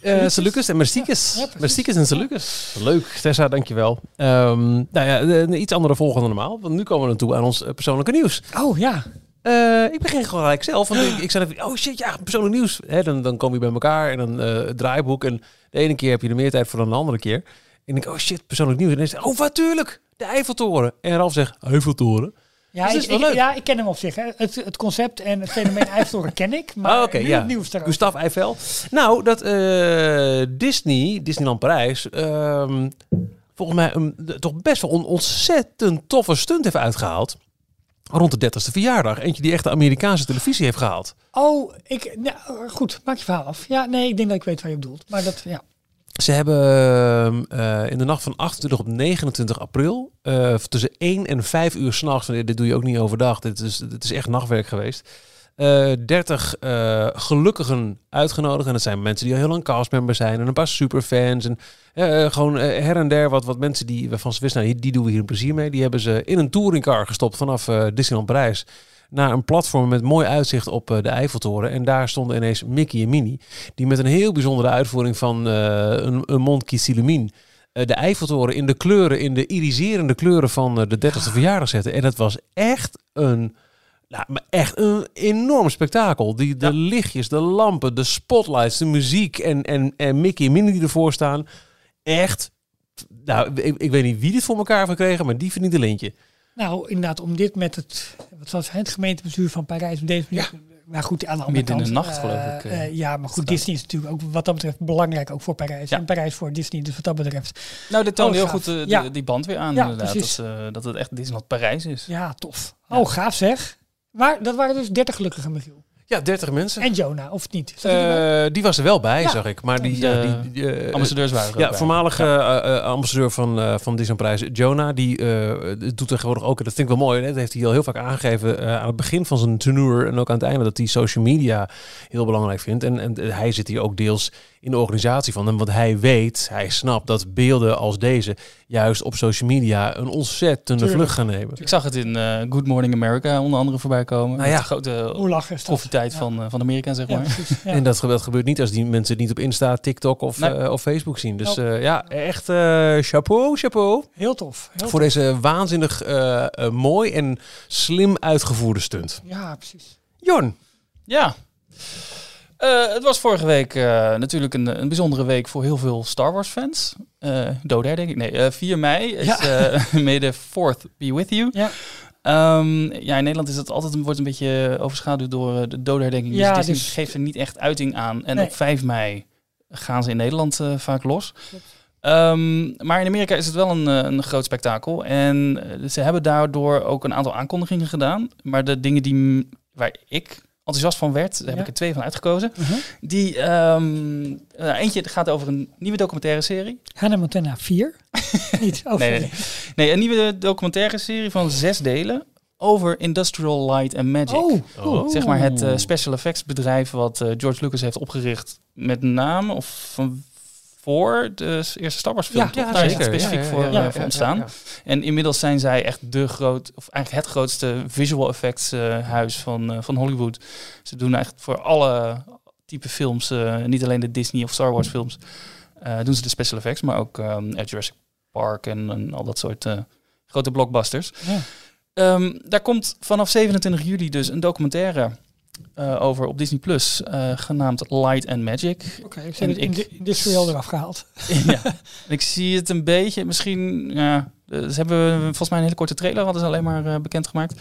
Eh Salucus en Merstiekes. Ja, en Salucus. Leuk, Tessa, dankjewel. Ehm nou ja, een iets andere volgende dan normaal. Want nu komen we naartoe aan ons persoonlijke nieuws. Oh ja. Eh, ik begin gewoon gelijk zelf. Want ik, ik zei even, oh shit, ja, persoonlijk nieuws. Hè, dan, dan kom je bij elkaar en dan het draaiboek. En de ene keer heb je er meer tijd voor dan de andere keer. En ik denk, oh shit, persoonlijk nieuws. En dan is het, oh, wat tuurlijk, de Eiffeltoren. En Ralf zegt, Eiffeltoren. Ja, Dus ik, ja, ik ken hem op zich. Hè. Het, het concept en het fenomeen Eiffeltoren ken ik. Maar nu ja. het nieuws daarover. Gustav Eiffel. Nou, dat eh, Disney, Disneyland Parijs, ehm, volgens mij een toch best wel een ontzettend toffe stunt heeft uitgehaald. Rond de 30ste verjaardag. Eentje die echt de Amerikaanse televisie heeft gehaald. Oh, ik, nou, goed, maak je verhaal af. Ja, nee, ik denk dat ik weet waar je op bedoelt. Maar dat, ja. Ze hebben eh, in de nacht van 28 op 29 april, eh, tussen 1 en 5 uur s'nachts, dit doe je ook niet overdag, dit is, dit is echt nachtwerk geweest, eh 30 eh, gelukkigen uitgenodigd. En dat zijn mensen die al heel lang castmember zijn en een paar superfans. En eh, gewoon her en der wat, wat mensen die, waarvan ze wisten, nou, die, die doen we hier een plezier mee. Die hebben ze in een touringcar gestopt vanaf Disneyland Parijs naar een platform met mooi uitzicht op de Eiffeltoren. En daar stonden ineens Mickey en Minnie, die met een heel bijzondere uitvoering van een, een s'illumine eh, de Eiffeltoren in de kleuren, in de iriserende kleuren van de 30e verjaardag zetten. En dat was echt een, nou, maar echt een enorm spektakel. Die, de lichtjes, de lampen, de spotlights, de muziek en, en, en Mickey en Minnie die ervoor staan. Echt, nou, ik, ik weet niet wie dit voor elkaar heeft gekregen, maar die verdient een lintje. Nou, inderdaad, om dit met het, wat was het, het gemeentebestuur van Parijs op deze manier. Maar goed, aan de andere Midden in de nacht, geloof eh, ik, eh, eh, ja, maar goed, gedaan. Disney is natuurlijk ook wat dat betreft belangrijk, ook voor Parijs. Ja. En Parijs voor Disney, dus wat dat betreft. Nou, dit toont Oh, heel gaaf. goed de- Ja. die band weer aan, Ja, inderdaad. Dat, eh, dat het echt Disneyland Parijs is. Ja, tof. Oh, gaaf zeg. Maar dat waren dus 30 gelukkigen, Michiel. Ja, 30 mensen. En Jonah, of niet? Eh, die was er wel bij, Ja. zag ik. Maar die, ja, die, die, eh, Ambassadeurs waren er Ja, voormalige eh, eh, ambassadeur van, eh van Disney Prijs, Jonah, die eh, doet tegenwoordig ook, en dat vind ik wel mooi, hè, dat heeft hij al heel vaak aangegeven eh, aan het begin van zijn tenure en ook aan het einde, dat hij social media heel belangrijk vindt. En, en hij zit hier ook deels in de organisatie van. En wat hij weet, hij snapt dat beelden als deze juist op social media een ontzettende Tuurlijk. vlucht gaan nemen. Ik zag het in eh, Good Morning America onder andere voorbij komen. Nou ja. De grote Hoe is Ja. van, eh, van Amerika, zeg Ja, maar. precies. *laughs* Ja. En dat, ge- dat gebeurt niet als die mensen het niet op Insta, TikTok of, Nee. eh, of Facebook zien. Dus Nope. eh, ja, echt eh, chapeau, chapeau. Heel tof. Heel voor deze waanzinnig mooi en slim uitgevoerde stunt. Ja, precies. Jorn. Ja. Eh, het was vorige week eh, natuurlijk een, een bijzondere week voor heel veel Star Wars fans. Dodair, denk ik. Nee, eh 4 mei is Ja. *laughs* May the 4th be with you. Ja. Ehm, ja, in Nederland is het altijd een, wordt een beetje overschaduwd door de doodherdenking. Ja, dus dus- geeft er niet echt uiting aan. En Nee. op 5 mei gaan ze in Nederland vaak los. Ehm, maar in Amerika is het wel een, een groot spektakel. En ze hebben daardoor ook een aantal aankondigingen gedaan. Maar de dingen die, waar ik enthousiast van werd, daar heb Ja. ik er twee van uitgekozen. Uh-huh. Die, ehm, eh, eentje gaat over een nieuwe documentaire serie. Hannah Montana 4. *laughs* niet. Oh, Nee, nee, een nieuwe documentaire serie van zes delen over Industrial Light and Magic. Oh, cool. Zeg maar het eh, special effects bedrijf wat eh, George Lucas heeft opgericht met name of van voor de eerste Star Wars film. Ja, Daar is het specifiek Ja, voor, ontstaan. En inmiddels zijn zij echt de groot, of eigenlijk het grootste visual effects eh, huis van, eh, van Hollywood. Ze doen echt voor alle type films, eh, niet alleen de Disney of Star Wars films, doen ze de special effects, maar ook eh, Jurassic Park en, en al dat soort grote blockbusters. Ja. Ehm, daar komt vanaf 27 juli dus een documentaire eh, over op Disney Plus, eh, genaamd Light and Magic. Oké, En het ik- in industrial eraf gehaald. ja. *laughs* En Ik zie het een beetje, misschien, ja, eh, ze hebben volgens mij een hele korte trailer, hadden ze alleen maar eh, bekendgemaakt.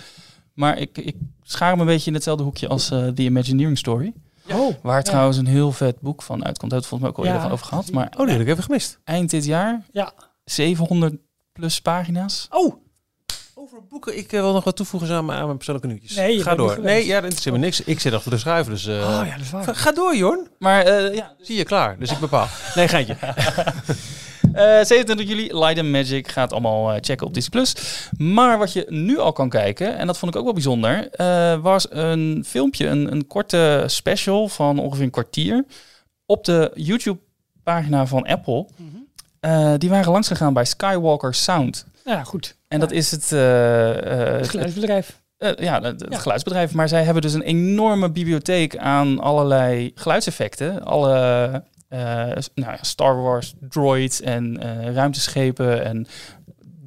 Maar ik, ik schaar me een beetje in hetzelfde hoekje als The Imagineering Story. Oh, Waar Ja. trouwens een heel vet boek van uitkomt. Daar hebben we het volgens mij ook al Ja. eerder van over gehad. Maar Oh, die heb ik even gemist. eind dit jaar, Ja. 700 plus pagina's. Oh, over boeken. Ik eh, wil nog wat toevoegen aan mijn, aan mijn persoonlijke nieuwtjes. Nee, je ga door. Nee, ja, dat interesseert me niks. Ik zit achter de schuif, dus... eh, oh ja, dat is ga, waar. ga door, Jorn. Maar eh, ja, Zie je, klaar. Dus ik bepaal. *laughs* Nee, geintje. *laughs* Eh 27 juli, Light and Magic gaat allemaal eh, checken op Disney+. Plus. Maar wat je nu al kan kijken, en dat vond ik ook wel bijzonder, eh, was een filmpje, een, een korte special van ongeveer een kwartier op de YouTube-pagina van Apple. Mhm. Eh, die waren langs gegaan bij Skywalker Sound. Ja, goed. En Ja. dat is het, eh, eh, Het geluidsbedrijf. eh, ja, het, Ja. geluidsbedrijf. Maar zij hebben dus een enorme bibliotheek aan allerlei geluidseffecten. Alle nou ja, Star Wars droids en ruimteschepen. En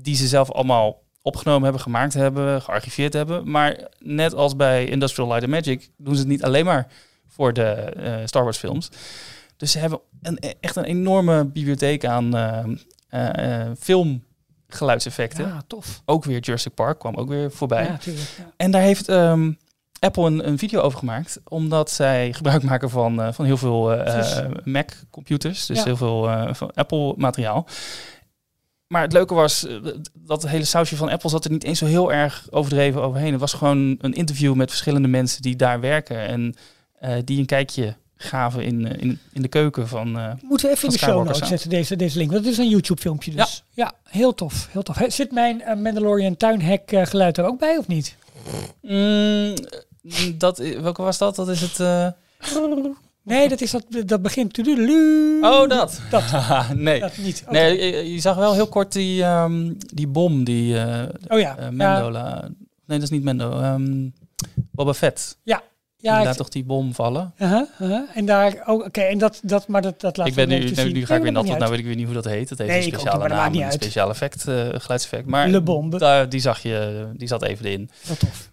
die ze zelf allemaal opgenomen hebben, gemaakt hebben, gearchiveerd hebben. Maar net als bij Industrial Light and Magic doen ze het niet alleen maar voor de Star Wars films. Dus ze hebben een, echt een enorme bibliotheek aan eh, filmgeluidseffecten. Ja, tof. Ook weer Jurassic Park kwam ook weer voorbij. Ja, natuurlijk. Ja. En daar heeft ehm, Apple een, een video over gemaakt, omdat zij gebruik maken van, eh, van heel veel eh, eh, Mac-computers, dus Ja. heel veel van Apple-materiaal. Maar het leuke was, dat hele sausje van Apple zat er niet eens zo heel erg overdreven overheen. Het was gewoon een interview met verschillende mensen die daar werken en die een kijkje gaven in, eh, in, in de keuken van... eh, Moeten we even in de show notes zetten, deze, deze link. Want het is een YouTube filmpje dus. Ja, heel tof. Heel tof. Zit mijn eh, Mandalorian tuinhek geluid er ook bij of niet? mm, dat, welke was dat? Dat is het... Nee, dat is dat, dat begint. Oh, dat. Dat, *laughs* nee. dat niet. Nee, je, je zag wel heel kort die, ehm, die bom die oh ja. ja. Mendola... Nee, dat is niet Mendo. ehm Boba Fett. Ja. Ja, laat ik- toch die bom vallen? uh-huh, uh-huh. En daar, oh, oké, en dat, dat, maar dat, dat laat ik ben nu, nu, ga ik weer nat, want nou weet ik weer niet hoe dat heet. Dat heeft Nee, een ook speciale naam, een speciaal effect, eh, geluidseffect. Maar Le Bombe. daar, die zag je, die zat even in. Heel tof.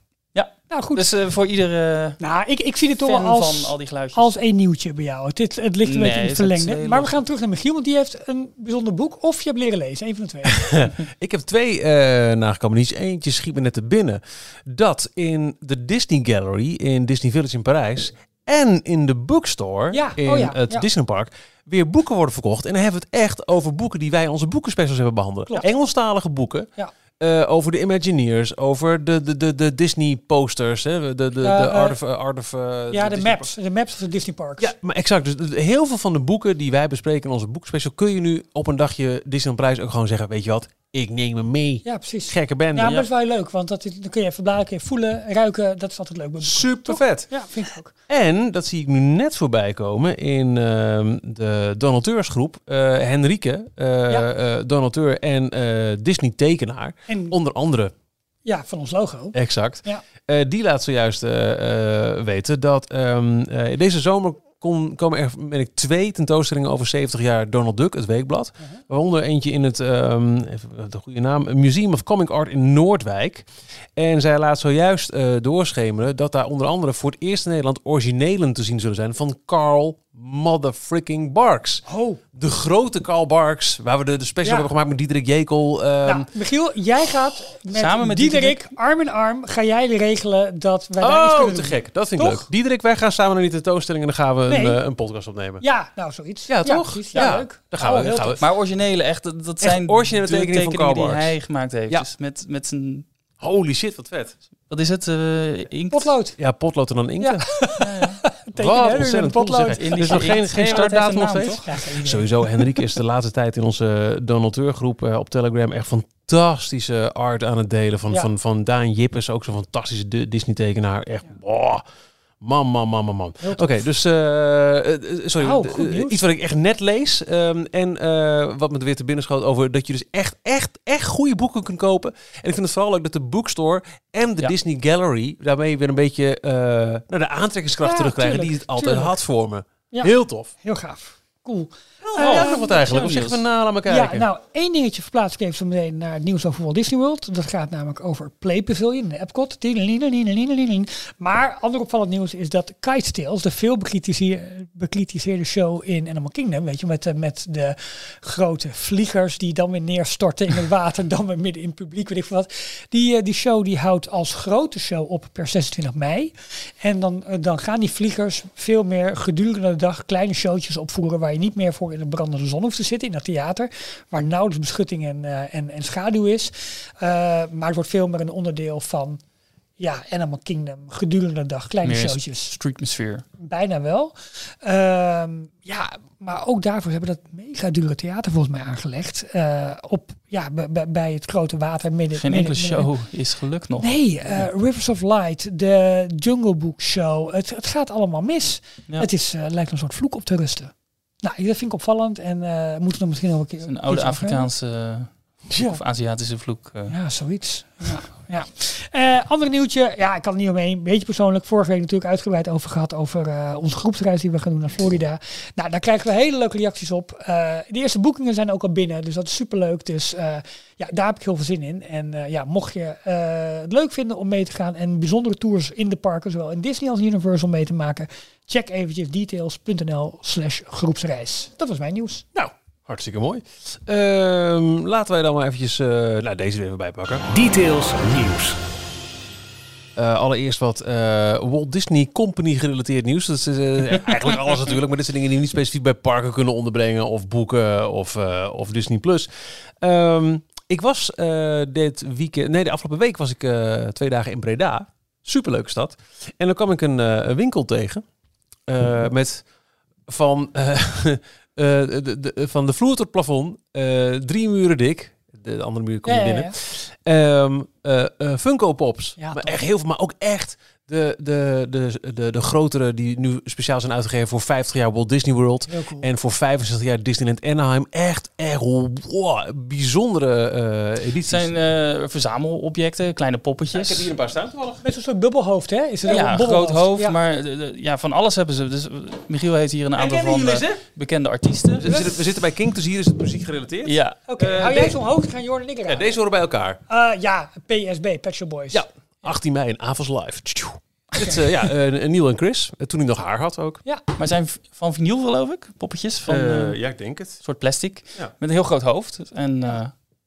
Nou goed. Dus eh, voor iedere nou, ik, ik zie het toch als, van al die geluidjes. als een nieuwtje bij jou. Het, het, ligt een Nee, beetje in het verlengde. Maar we gaan terug naar Michiel, want die heeft een bijzonder boek. Of je hebt leren lezen, een van de twee. *laughs* Ik heb twee eh nagekomen. Eentje schiet me net te binnen. Dat in de Disney Gallery in Disney Village in Parijs en in de bookstore Ja, in oh ja, het ja. Disneypark weer boeken worden verkocht. En dan hebben we het echt over boeken die wij in onze boekenspecials hebben behandeld. Klopt. Engelstalige boeken. Ja. Eh, over de Imagineers, over de, de, de, de Disney posters, hè, de, de, de eh, Art of, Art of, eh, ja, de Disney maps. De maps van de Disney Parks. ja, maar exact. Dus heel veel van de boeken die wij bespreken in onze boekspecial kun je nu op een dagje Disneyland Prijs ook gewoon zeggen, weet je wat, ik neem hem mee. Ja, precies. Gekke bende. Ja, maar dat is wel leuk, want dat, dan kun je even je voelen, ruiken. Dat is altijd leuk. Super vet. Ja, vind ik ook. En, dat zie ik nu net voorbij komen in ehm, de donateursgroep. eh Henrike, eh Ja. eh, donateur en Disney tekenaar. En Onder andere, ja, van ons logo. exact. Ja. Die laat zojuist weten dat ehm, eh, deze zomer kon, komen er meen ik, twee tentoonstellingen over 70 jaar Donald Duck, het weekblad. Uh-huh. Waaronder eentje in het, ehm, even de goede naam, Museum of Comic Art in Noordwijk. En zij laat zojuist eh doorschemeren dat daar onder andere voor het eerst in Nederland originelen te zien zullen zijn van Carl motherfricking Barks. Oh. De grote Carl Barks, waar we de, de special Ja. hebben gemaakt met Diederik Jekel. ehm, nou, Michiel, jij gaat met, Samen met Diederik, arm in arm, ga jij regelen dat wij daar iets Oh, kunnen te doen. gek. Dat vind ik Toch? leuk. Diederik, wij gaan samen naar die tentoonstelling en dan gaan we een, Nee. eh, een podcast opnemen. Ja, nou zoiets. Ja, toch? precies. Ja, Ja, leuk. dan gaan we- Oh, heel gaan we-. Maar originele, echt, dat dat zijn originele de tekeningen van Karl die Barks. hij gemaakt heeft. Ja. Dus met, met zijn, Holy shit, wat vet. wat is het, eh inkt? Potlood. Ja, potlood en dan inkt. Wat ontzettend cool te potlood. zeggen. In Er is die nog geen, geen startdatum nog steeds. Ja. Sowieso, Henrike is de laatste tijd in onze donateurgroep eh, op Telegram echt fantastische art aan het delen. Van, Ja. van, van Daan Jip is ook zo'n fantastische Di- Disney-tekenaar. Echt, boah. Man, man, man, man, man. Oké, dus, eh, sorry, Oh, iets wat ik echt net lees. ehm, en wat me er weer te binnen schoot over dat je dus echt, echt, echt goede boeken kunt kopen. En ik vind het vooral leuk dat de bookstore en de Ja. Disney Gallery daarmee weer een beetje nou, de aantrekkingskracht Ja, terugkrijgen die het altijd tuurlijk. had voor me. Ja. Heel tof. Heel gaaf. Cool. Oh, ja, nog wat eigenlijk. Of zo zeggen we nou, laat maar kijken. Ja, nou, één dingetje verplaats ik even zo meteen naar het nieuws over Walt Disney World. Dat gaat namelijk over Play Pavilion, de Epcot. Maar ander opvallend nieuws is dat Kite Tales, de veel bekritiseer- bekritiseerde show in Animal Kingdom, weet je, met, de- met de grote vliegers die dan weer neerstorten in het water, dan weer midden in het publiek, weet ik wat. Die, eh, die show die houdt als grote show op per 26 mei. En dan, eh, dan gaan die vliegers veel meer gedurende de dag kleine showtjes opvoeren waar je niet meer voor in de brandende zon hoeft te zitten in dat theater, waar nauwelijks beschutting en, eh, en, en schaduw is. Eh, maar het wordt veel meer een onderdeel van ja, Animal Kingdom gedurende de dag, kleine Meer showtjes. Streetmosphere. Bijna wel. Ehm, ja, maar ook daarvoor hebben dat mega dure theater volgens mij aangelegd. eh, op, ja, bij- het grote water midden. Geen midden- enkele midden- show is gelukt nog. Nee, Rivers of Light, de Jungle Book Show. Het, het gaat allemaal mis. Ja. Het is, lijkt een soort vloek op te rusten. Nou, dat vind ik opvallend en eh moeten we misschien nog een keer. Een oude. Afrikaanse Ja. of Aziatische vloek. eh. Ja, zoiets. Ja, ja. Eh, ander nieuwtje, ja, ik kan er niet omheen. Een beetje persoonlijk. Vorige week natuurlijk uitgebreid over gehad over eh, onze groepsreis die we gaan doen naar Florida. Nou, daar krijgen we hele leuke reacties op. De eerste boekingen zijn ook al binnen, dus dat is superleuk. Dus ja, daar heb ik heel veel zin in. En ja, mocht je het leuk vinden om mee te gaan en bijzondere tours in de parken, zowel in Disney als Universal mee te maken, check eventjes details.nl slash groepsreis. Dat was mijn nieuws. Nou, hartstikke mooi. Ehm, laten wij dan maar eventjes eh, nou, deze er even bij pakken. Details nieuws. Eh, allereerst wat eh, Walt Disney Company gerelateerd nieuws. Dat is *laughs* eigenlijk alles natuurlijk, maar dit zijn dingen die we niet specifiek bij parken kunnen onderbrengen of boeken of, of Disney Plus. Ehm, ik was dit weekend, nee, de afgelopen week was ik twee dagen in Breda. Superleuke stad. En dan kwam ik een, winkel tegen met van, de, de, van de vloer tot het plafond, eh, drie muren dik. De andere muur komt Ja, binnen. ja. Ehm, eh, eh, Funko Pops. Maar echt heel veel, maar ook echt de, de, de, de, de grotere die nu speciaal zijn uitgegeven voor 50 jaar Walt Disney World. Cool. En voor 65 jaar Disneyland Anaheim. Echt, echt wow, bijzondere eh Het edities. zijn eh, verzamelobjecten, kleine poppetjes. een paar staan toevallig. Met zo'n soort bubbelhoofd, hè? Is het ja, een groot hoofd, Ja. maar de- de- ja, van alles hebben ze. Dus eh, Michiel heeft hier een aantal van jullie eh, bekende artiesten. We zitten, we zitten bij King, dus hier is het muziek gerelateerd. Ja, Oké, Eh, hou jij zo'n hoofd, gaan Jordan en ik Ja, deze horen bij elkaar. Eh, ja, PSB, Pet Shop Boys. Ja, 18 mei in Avals Live. Dit, eh, ja, eh, Neil en Chris. Eh, toen hij nog haar had ook. maar zijn van vinyl geloof ik, poppetjes van ja, ik denk het. een soort plastic Ja. met een heel groot hoofd. En eh,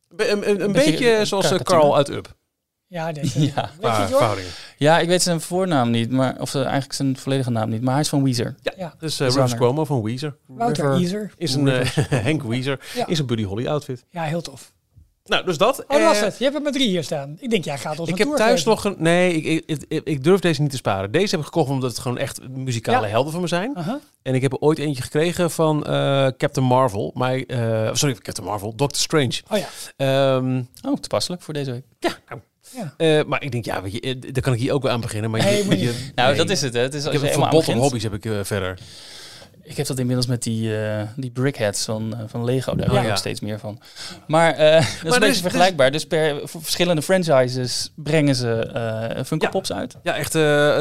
Be- Een, een, een Beetje beetje zoals. Carl uit Up. Ja. *laughs* Ja. Het, Paar Jordan? verhoudingen. ja, ik weet zijn voornaam niet, maar of eigenlijk zijn volledige naam niet, maar hij is van Weezer. Ja. Dus uh. Cuomo van Weezer. Wouter Easer. Is een *laughs* Henk Weezer. Ja. Is een Buddy Holly outfit. Ja, heel tof. Nou, dus dat. Oh, dat was Eh, het. Je hebt het met drie hier staan. Ik denk, jij gaat ons Ik een heb tour thuis geven. nog een... Nee, ik, ik, ik, ik durf deze niet te sparen. Deze heb ik gekocht omdat het gewoon echt muzikale Ja. helden van me zijn. Aha. En ik heb er ooit eentje gekregen van eh, Captain Marvel. Maar, eh, sorry, Captain Marvel. Doctor Strange. Oh ja. Ehm, Oh, toepasselijk voor deze week. ja, nou, Ja. maar ik denk, ja, weet je, daar kan ik hier ook wel aan beginnen. Maar je. Nou, nee. dat is het. Hè. het is Ik als heb je een verbod op hobby's heb ik verder. Ik heb dat inmiddels met die, eh, die brickheads van, eh, van Lego. Daar hou ik Ja. ook steeds meer van. Maar eh, *laughs* dat is een dus- beetje dus- vergelijkbaar. Dus per voor verschillende franchises brengen ze Funko Ja. Pops uit. Ja, echt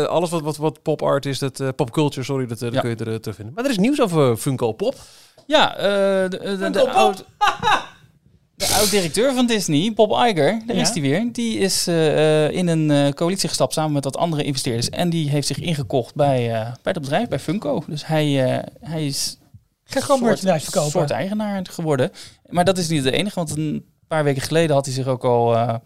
alles wat, wat, wat pop art is, dat, eh, pop culture, sorry, dat, dat Ja. kun je er terug vinden. Maar er is nieuws over Funko Pop. Ja, eh, de, de, oud, *laughs* de oud-directeur van Disney, Bob Iger, daar Ja. is hij weer. Die is eh, eh, in een eh, coalitie gestapt samen met wat andere investeerders. En die heeft zich ingekocht bij, bij het bedrijf, bij Funko. Dus hij, hij is merchandise verkopen. soort eigenaar geworden. Maar dat is niet het enige, want een paar weken geleden had hij zich ook al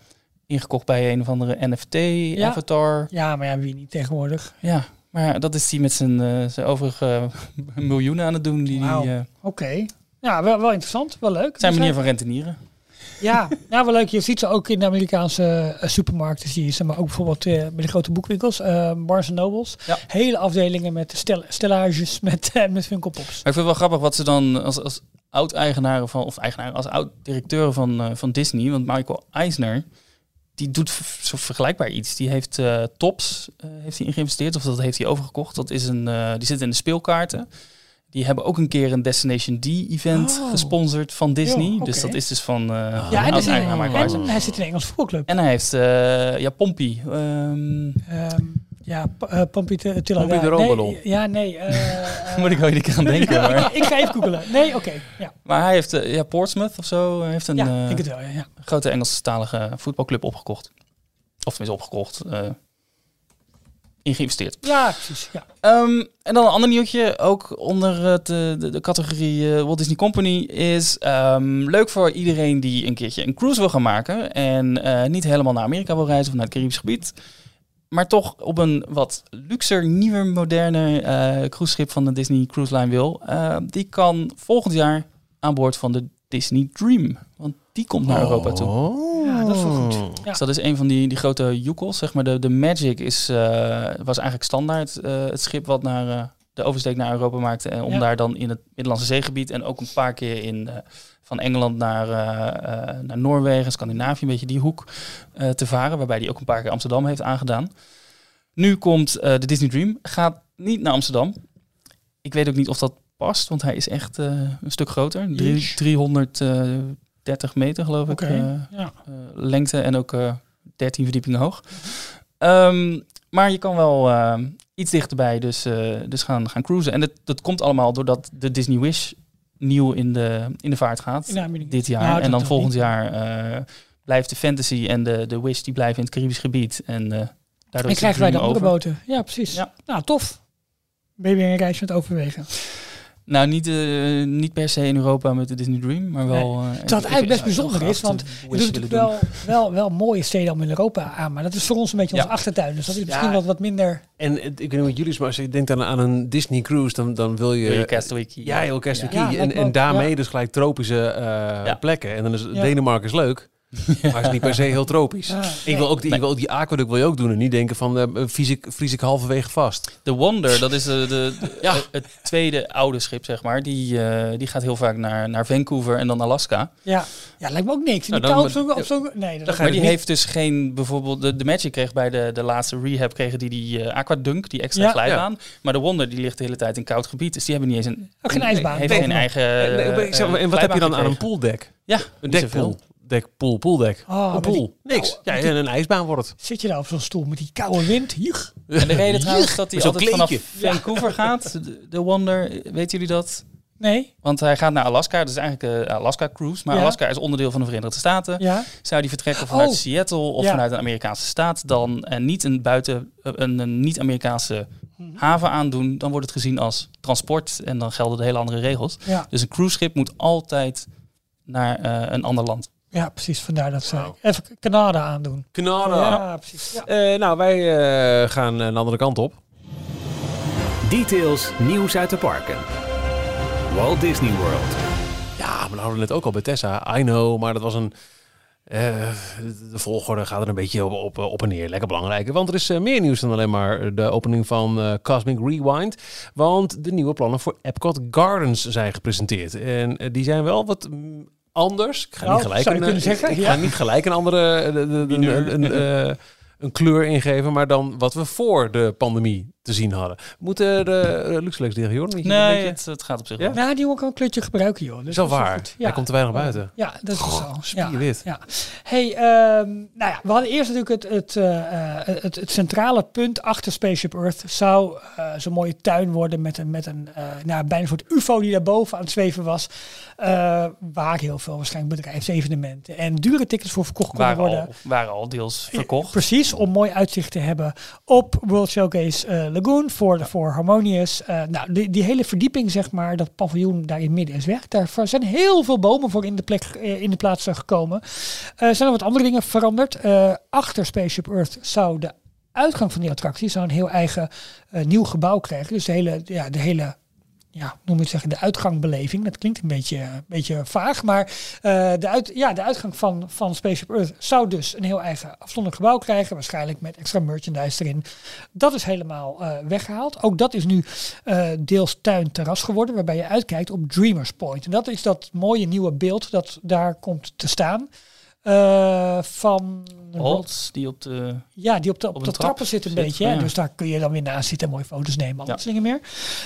ingekocht bij een of andere NFT-avatar. Ja, maar ja, wie niet tegenwoordig. Ja. maar dat is hij met zijn, zijn overige miljoenen aan het doen. Die, die Oké. Ja, wel, wel interessant. Wel leuk. zijn Dus, manier eh, van rentenieren. Ja, ja, wel leuk. Je ziet ze ook in de Amerikaanse eh, supermarkten. Zie je ze, maar ook bijvoorbeeld eh, bij de grote boekwinkels. eh Barnes Nobles. Ja. Hele afdelingen met stel stellages *laughs* met, met Funko Pops. Maar ik vind het wel grappig wat ze dan als, als oud-eigenaren van, of eigenaren, als oud-directeuren van, van Disney, want Michael Eisner, die doet zo vergelijkbaar iets. Die heeft Tops heeft hij in geïnvesteerd, of dat heeft hij overgekocht. Dat is een, die zit in de speelkaarten. Die hebben ook een keer een Destination D-event Oh. gesponsord van Disney. Dus dat is dus van eh Ja, en, en hij zit in de Engelse voetbalclub. En hij heeft, eh, ja, Pompey. ehm, Ehm, ja, eh, Pompey Tilla- Pompey de nee. Ja, nee. eh, *laughs* moet ik wel iedere keer aan denken. *laughs* maar, ik ga even googelen. Nee, oké. Ja, maar hij heeft, ja, Portsmouth of zo, hij heeft een ja ik het wel. Ja, ja. grote Engelstalige voetbalclub opgekocht. Of tenminste opgekocht. In geïnvesteerd. ja precies. Ja. Ehm, en dan een ander nieuwtje, ook onder het, eh, de, de categorie eh, Walt Disney Company, is ehm, leuk voor iedereen die een keertje een cruise wil gaan maken en eh, niet helemaal naar Amerika wil reizen of naar het Caribisch gebied, maar toch op een wat luxer, nieuwer, moderne cruiseschip van de Disney Cruise Line wil. Die kan volgend jaar aan boord van de Disney Dream, want die komt naar. Europa toe. Oh. Ja, dat is wel goed. Ja. Dus dat is een van die, die grote joekels, zeg maar. De, de Magic is, eh, was eigenlijk standaard eh, het schip wat naar, eh, de oversteek naar Europa maakte. En om daar dan in het Middellandse zeegebied en ook een paar keer in, van Engeland naar, naar Noorwegen, Scandinavië, een beetje die hoek te varen. Waarbij die ook een paar keer Amsterdam heeft aangedaan. Nu komt de Disney Dream, gaat niet naar Amsterdam. Ik weet ook niet of dat past, want hij is echt een stuk groter. Drie, 300 30 meter, geloof ik, eh, ja. Eh, lengte en ook eh, 13 verdiepingen hoog. Ehm, maar je kan wel iets dichterbij dus, dus gaan, gaan cruisen. En dat, dat komt allemaal doordat de Disney Wish nieuw in de, in de vaart gaat dit jaar. Nou, en dan volgend jaar blijft de Fantasy en de, de Wish die blijven in het Caribisch gebied. En daardoor en krijgen wij de andere boten. Ja, precies. Ja. Nou, tof. BBN Reis met overwegen. Nou, niet, eh, niet per se in Europa met de Disney Dream, maar wel... eh, ik- eigenlijk ik- best bijzonder is, want Je doet natuurlijk doen. wel, wel, wel mooie steden allemaal in Europa aan, maar dat is voor ons een beetje Ja. onze achtertuin. Dus dat is misschien Ja. wat, wat minder... En eh, ik weet niet wat jullie is, maar als je denkt aan, aan een Disney cruise, dan, dan wil je... Wil je Castaway Key? Ja, heel Castaway Ja, Key. en, en daarmee ja. dus gelijk tropische eh, Ja. plekken. En dan is Ja. Denemarken is leuk. *laughs* Maar het is niet per se heel tropisch. Ah, ik nee. wil ook die, ik wil ook die aquaduct wil je ook doen en niet denken van eh vries, ik, vries ik halverwege vast. De Wonder, dat is de, de, de- Ja. het tweede oude schip, zeg maar. Die, eh, die gaat heel vaak naar, naar Vancouver en dan Alaska. Ja. ja, lijkt me ook niks. Nou, Die dan- kou op zo'n... zo'n- Nee, dat Dan Maar die niet- heeft dus geen, bijvoorbeeld, de, de Magic kreeg bij de, de laatste rehab, kregen die die eh, Aquadunk, die extra Ja. glijbaan. Maar de Wonder, die ligt de hele tijd in koud gebied. Dus die hebben niet eens een... Ook geen ijsbaan. Heeft geen eigen Eh, nee, en wat heb je dan aan een pooldek? Ja, Een niet dekpool. Dekpool, pooldek. Oh, een pool. die Niks. Ja, en een ijsbaan wordt het. Zit je daar op zo'n stoel met die koude wind? Hier. En de reden trouwens dat hij Zo'n altijd vanaf. Vancouver *laughs* gaat, de, de Wonder, weten jullie dat? Nee? Want hij gaat naar Alaska, dat is eigenlijk de Alaska Cruise. Maar Ja. Alaska is onderdeel van de Verenigde Staten. Ja? Zou die vertrekken vanuit Oh. Seattle of Ja. vanuit een Amerikaanse staat, dan en niet een buiten eh, een, een niet-Amerikaanse Mhm. haven aandoen, dan wordt het gezien als transport en dan gelden de hele andere regels. Ja. Dus een cruiseschip moet altijd naar eh, een ander land. Ja, precies. Vandaar dat ze even Canada aandoen. Knallen. Ja, precies. Ja. Eh, nou, wij eh, gaan een andere kant op. Details, nieuws uit de parken. Walt Disney World. Ja, we hadden het net ook al bij Tessa. I know, maar dat was een... eh, de volgorde gaat er een beetje op, op, op en neer. Lekker belangrijk. Want er is eh, meer nieuws dan alleen maar de opening van eh, Cosmic Rewind. Want de nieuwe plannen voor Epcot Gardens zijn gepresenteerd. En eh, die zijn wel wat mm, anders. Ik ga Nou, niet gelijk een, eh, zeggen, ik ja. ga niet gelijk een andere de- de- de- een, een, eh, een kleur ingeven, maar dan wat we voor de pandemie te zien hadden. Moeten de uh, Luxlex tegen Jordan? Nee, beetje- het, het gaat op zich Ja? wel. Nou, die ook wel een kleurtje gebruiken, joh. Dus is wel dat waar. goed. Hij komt te weinig buiten. Ja, dat is wel zo. Ja. Spierwit. Ja. Hey, ehm, nou ja, we hadden eerst natuurlijk het, het, eh, eh, het, het centrale punt achter Spaceship Earth. Zou eh, zo'n mooie tuin worden met een, met een eh, nou, bijna een soort ufo die daarboven aan het zweven was. Eh, waar heel veel waarschijnlijk bedrijfsevenementen en dure tickets voor verkocht konden Waren worden. al, waren al deels verkocht. Precies, om mooi uitzicht te hebben op World Showcase eh, Lagoon voor, de voor Harmonious. Eh, nou, die, die hele verdieping, zeg maar, dat paviljoen daar in het midden is weg. Daar zijn heel veel bomen voor in de, plek, eh, in de plaats gekomen. Er zijn nog wat andere dingen veranderd. Achter Spaceship Earth zou de uitgang van die attractie zou een heel eigen nieuw gebouw krijgen. Dus de hele, ja, de hele ja, je het zeggen, de uitgangbeleving. Dat klinkt een beetje, een beetje vaag, maar eh, de, uit, ja, de uitgang van, van Spaceship Earth zou dus een heel eigen afzonderlijk gebouw krijgen. Waarschijnlijk met extra merchandise erin. Dat is helemaal eh, weggehaald. Ook dat is nu eh, deels tuin-terras geworden, waarbij je uitkijkt op Dreamers Point. En dat is dat mooie nieuwe beeld dat daar komt te staan. Eh, van Holtz, die op de... ja, die op de, op Op de trap trappen zit een zit, beetje. ja. Dus daar kun je dan weer naast zitten en mooie foto's nemen. Al Ja. dat dingen meer.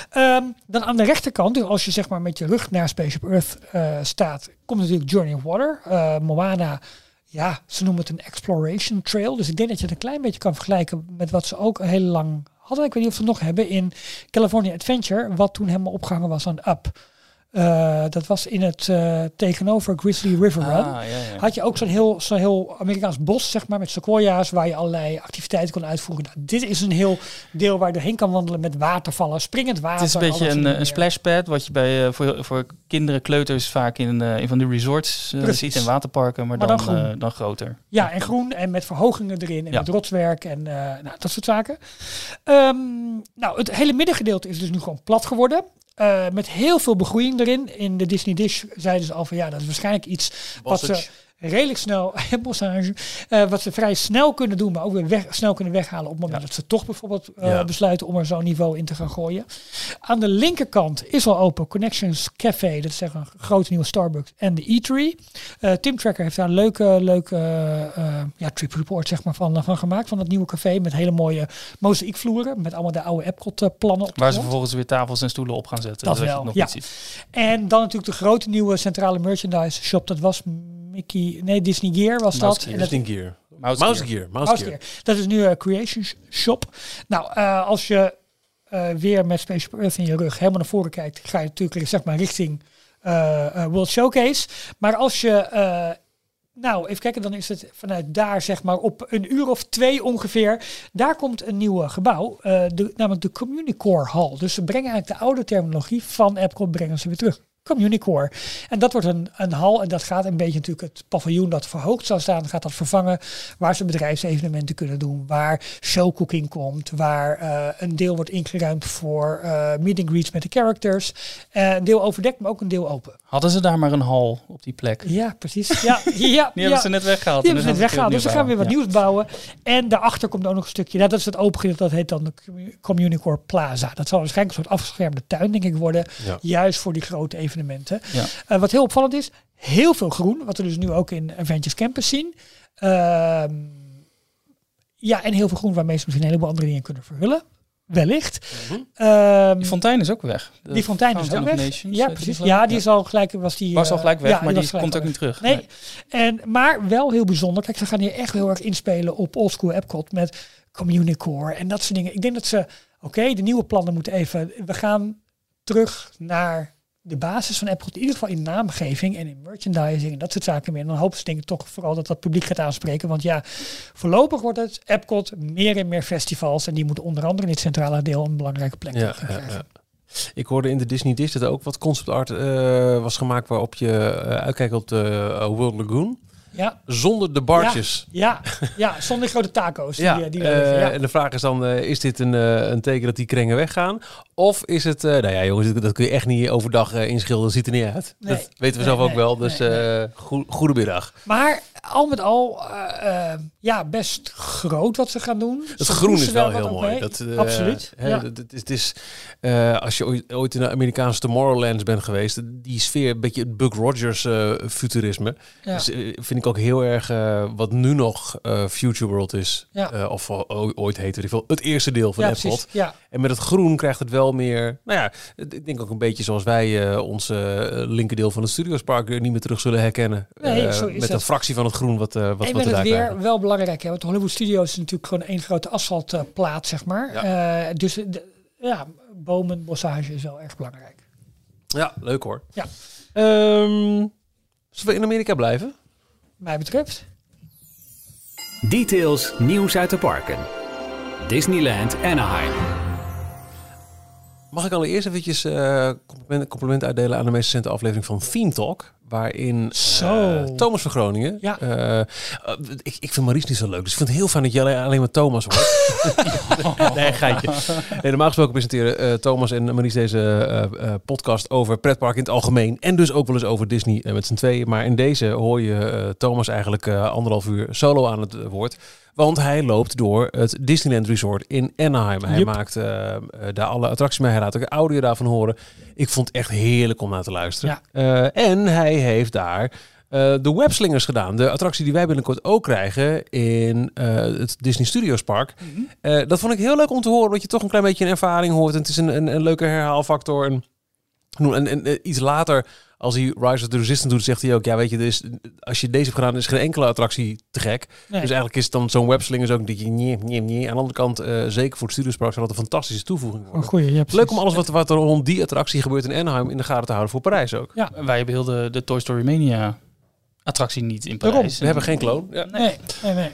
Ehm, dan aan de rechterkant, dus als je zeg maar met je rug naar Spaceship Earth eh, staat, komt natuurlijk Journey of Water. Eh, Moana, ja, ze noemen het een exploration trail. Dus ik denk dat je het een klein beetje kan vergelijken met wat ze ook heel lang hadden. Ik weet niet of ze het nog hebben in California Adventure. Wat toen helemaal opgehangen was aan Up. Eh, dat was in het eh, tegenover Grizzly River Run Ah, ja, ja. had je ook zo'n heel, zo'n heel Amerikaans bos, zeg maar, met sequoia's, waar je allerlei activiteiten kon uitvoeren. Nou, dit is een heel deel waar je doorheen kan wandelen met watervallen, springend water. Het is een beetje een, een splashpad, wat je bij, eh, voor, voor kinderen, kleuters vaak in, in van die resorts ziet en waterparken, maar, Maar dan, dan groen. dan groter. Ja, en groen en met verhogingen erin en Ja. met rotswerk en nou, dat soort zaken. Ehm, nou, het hele middengedeelte is dus nu gewoon plat geworden. Eh, met heel veel begroeiing erin. In de Disney Dish zeiden ze al van ja, dat is waarschijnlijk iets wat ze. Redelijk snel, *laughs* bossage, eh, wat ze vrij snel kunnen doen, maar ook weer weg, snel kunnen weghalen op het moment dat ze toch bijvoorbeeld eh, Ja. besluiten om er zo'n niveau in te gaan gooien. Aan de linkerkant is al open Connections Café, dat is echt een grote nieuwe Starbucks en de Eatery. Eh, Tim Tracker heeft daar een leuke, leuke eh, eh, ja, trip report zeg maar, van, van gemaakt, van dat nieuwe café met hele mooie mozaïekvloeren, met allemaal de oude Epcot eh, plannen op Waar ze vervolgens weer tafels en stoelen op gaan zetten. Dat je wel, nog ja. ziet. En dan natuurlijk de grote nieuwe centrale merchandise shop. Dat was Mickey, nee, Disney Gear was Mouse dat. Gear. En dat Disney Gear. Mouse Mouse Gear. Gear. Mouse Mouse Gear. Gear. Dat is nu een Creation Shop. Nou, eh, als je eh, weer met Spaceship Earth in je rug helemaal naar voren kijkt, ga je natuurlijk zeg maar richting eh, eh, World Showcase. Maar als je eh, nou, even kijken, dan is het vanuit daar zeg maar op een uur of twee ongeveer. Daar komt een nieuw gebouw, eh, de, namelijk de Communicore Hall. Dus ze brengen eigenlijk de oude terminologie van Epcot brengen ze weer terug. Communicore. En dat wordt een, een hal en dat gaat een beetje natuurlijk het paviljoen dat verhoogd zou staan, gaat dat vervangen. Waar ze bedrijfsevenementen kunnen doen, waar showcooking komt, waar eh, een deel wordt ingeruimd voor uh, meet and greets met de characters. Uh, een deel overdekt, maar ook een deel open. Hadden ze daar maar een hal op die plek? Ja, precies. Ja, *laughs* ja, die hebben ze net weggehaald. Die hebben ze net weggehaald, dus ze gaan weer wat nieuws bouwen. En daarachter komt ook nog een stukje, dat is het open gedeelte, dat heet dan de Communicore Plaza. Dat zal waarschijnlijk een soort afgeschermde tuin, denk ik, worden. Ja. Juist voor die grote evenementen. Ja. Uh, wat heel opvallend is, heel veel groen. Wat we dus nu ook in Avengers Campus zien. Uh, ja, en heel veel groen waarmee ze misschien een heleboel andere dingen kunnen verhullen. Wellicht. Mm -hmm. um, die fontein is ook weg. De die fontein is ook weg. Nations, ja, precies. Ja, die is al gelijk, was die... Was al gelijk weg, ja, maar die, die komt ook niet terug. Nee. nee. En, maar wel heel bijzonder. Kijk, ze gaan hier echt heel erg inspelen op oldschool Epcot met Communicore en dat soort dingen. Ik denk dat ze, oké, okay, de nieuwe plannen moeten even... We gaan terug naar de basis van Epcot, in ieder geval in naamgeving en in merchandising en dat soort zaken meer. En dan hopen ze denk ik toch vooral dat dat publiek gaat aanspreken. Want ja, voorlopig wordt het Epcot meer en meer festivals en die moeten onder andere in het centrale deel een belangrijke plek ja, gaan krijgen. Ja, ja. Ik hoorde in de Disney Dish dat er ook wat concept art uh, was gemaakt waarop je uh, uitkijkt op de uh, World Lagoon. Ja. Zonder de bartjes. Ja, ja, ja zonder grote taco's. ja. Die, die uh, ja. En de vraag is dan, uh, is dit een, uh, een teken dat die krengen weggaan? Of is het, nou ja jongens, dat kun je echt niet overdag inschilderen, dat ziet er niet uit. Nee. Dat weten we zelf nee, ook wel, dus goedemiddag. Maar al met al, ja, best groot wat ze gaan doen. Het groen is wel heel mooi. Dat, Absoluut. Hè, ja. het, het is, als je ooit, ooit in de Amerikaanse Tomorrowlands bent geweest, die sfeer, een beetje het Buck Rogers futurisme, ja. dus, vind ik ook heel erg uh, wat nu nog uh, Future World is. Ja. Uh, of ooit heette het het eerste deel van ja, Epcot. En met het groen krijgt het wel meer, nou ja, ik denk ook een beetje zoals wij onze linkerdeel van het Studiospark niet meer terug zullen herkennen. Nee, met een fractie van het groen wat, wat, en wat het weer krijgen. wel belangrijk. Hè? Want Hollywood Studios is natuurlijk gewoon één grote asfaltplaat, zeg maar. Ja. dus de, ja, bomen, bossage is wel erg belangrijk. Ja, leuk hoor. Ja. Um, zullen we in Amerika blijven? mij betreft. Details nieuws uit de parken. Disneyland Anaheim. Mag ik allereerst eventjes uh, compliment, compliment uitdelen aan de meest recente aflevering van Theme Talk. Waarin uh, Thomas van Groningen. Ja. Uh, ik, ik vind Maries niet zo leuk. Dus ik vind het heel fijn dat jij alleen maar Thomas hoort. *laughs* nee, geitje. Nee, normaal gesproken presenteren uh, Thomas en Maries deze podcast over pretpark in het algemeen. En dus ook wel eens over Disney met z'n tweeën. Maar in deze hoor je Thomas eigenlijk anderhalf uur solo aan het woord. Want hij loopt door het Disneyland Resort in Anaheim. Hij Yep. maakt uh, daar alle attracties mee. Hij laat ook audio daarvan horen. Ik vond het echt heerlijk om naar te luisteren. Uh, en hij heeft daar uh, de Webslingers gedaan. De attractie die wij binnenkort ook krijgen in uh, het Disney Studios Park. Mm -hmm. uh, dat vond ik heel leuk om te horen, dat je toch een klein beetje een ervaring hoort. En het is een, een, een leuke herhaalfactor. En, en, en, en iets later, als hij Rise of the Resistance doet, zegt hij ook... Ja, weet je, dus, als je deze hebt gedaan, is geen enkele attractie te gek. Nee. Dus eigenlijk is het dan zo'n Webslingers ook een beetje... Nee, nee, nee. Aan de andere kant, zeker voor het Studios Park, zou dat een fantastische toevoeging worden. Oh, goeie, ja, leuk om alles wat, wat er rond die attractie gebeurt in Anaheim in de gaten te houden voor Parijs ook. Ja, wij hebben heel de, de Toy Story Mania attractie niet in Parijs. Waarom? We hebben geen kloon. Ja. Nee, nee, nee.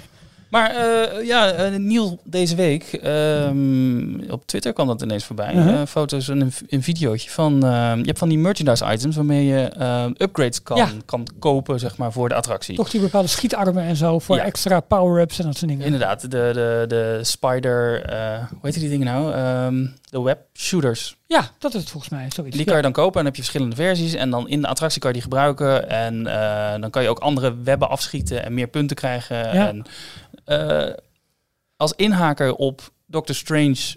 Maar uh, ja, uh, Niel deze week, um, op Twitter kwam dat ineens voorbij. Uh -huh. uh, foto's en een, een videootje van, je hebt van die merchandise items waarmee je upgrades kan, ja. kan kopen, zeg maar, voor de attractie. Toch die bepaalde schietarmen en zo, voor ja. extra power-ups en dat soort dingen. Inderdaad, de, de, de spider, hoe heet die dingen nou? Um, de web shooters. Ja, dat is het volgens mij. Zoiets. Die kan je dan kopen en dan heb je verschillende versies. En dan in de attractie kan je die gebruiken. En uh, dan kan je ook andere webben afschieten en meer punten krijgen. Ja. En, uh, als inhaker op Doctor Strange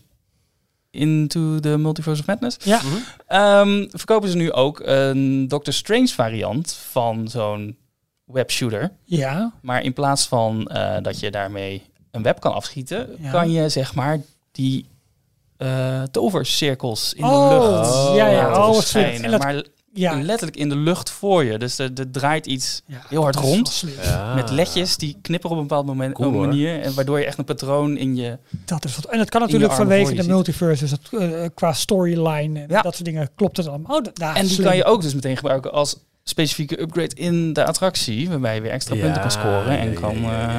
Into the Multiverse of Madness. Ja. Mm -hmm. um, verkopen ze nu ook een Doctor Strange variant van zo'n webshooter. Ja. Maar in plaats van uh, dat je daarmee een web kan afschieten, ja. kan je zeg maar die uh, tovercirkels in oh, de lucht. Oh, ja, ja. Oh, schijnen, dat, maar ja. letterlijk in de lucht voor je. Dus er, er draait iets ja, heel hard rond. Ja. Met ledjes die knipperen op een bepaald moment, cool, manier. En waardoor je echt een patroon in je. Dat is wat. En dat kan natuurlijk vanwege de multiverse. Dus dat, uh, qua storyline en dat soort dingen klopt het allemaal. Oh, en die slim. kan je ook dus meteen gebruiken als specifieke upgrade in de attractie. Waarbij je weer extra punten kan scoren en kan. Uh,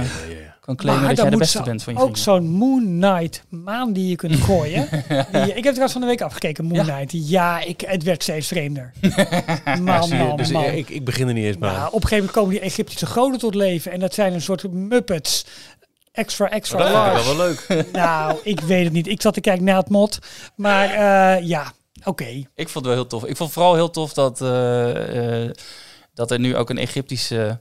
kan claimen Maar dat jij de beste bent van je Ook vrienden. zo'n Moon Knight maan die je kunt gooien. *laughs* Die- ik heb trouwens van de week afgekeken, Moon Ja. Knight. Ja, ik, het werd steeds vreemder. *laughs* Man, man, dus man. ik, ik begin er niet eens bij. Nou, op een gegeven moment komen die Egyptische goden tot leven. En dat zijn een soort Muppets. Extra, extra Maar dat vind ik large. wel wel leuk. *laughs* Nou, ik weet het niet. Ik zat te kijken naar het mod. Maar eh, ja, oké. Ik vond het wel heel tof. Ik vond vooral heel tof dat, eh, eh, dat er nu ook een Egyptische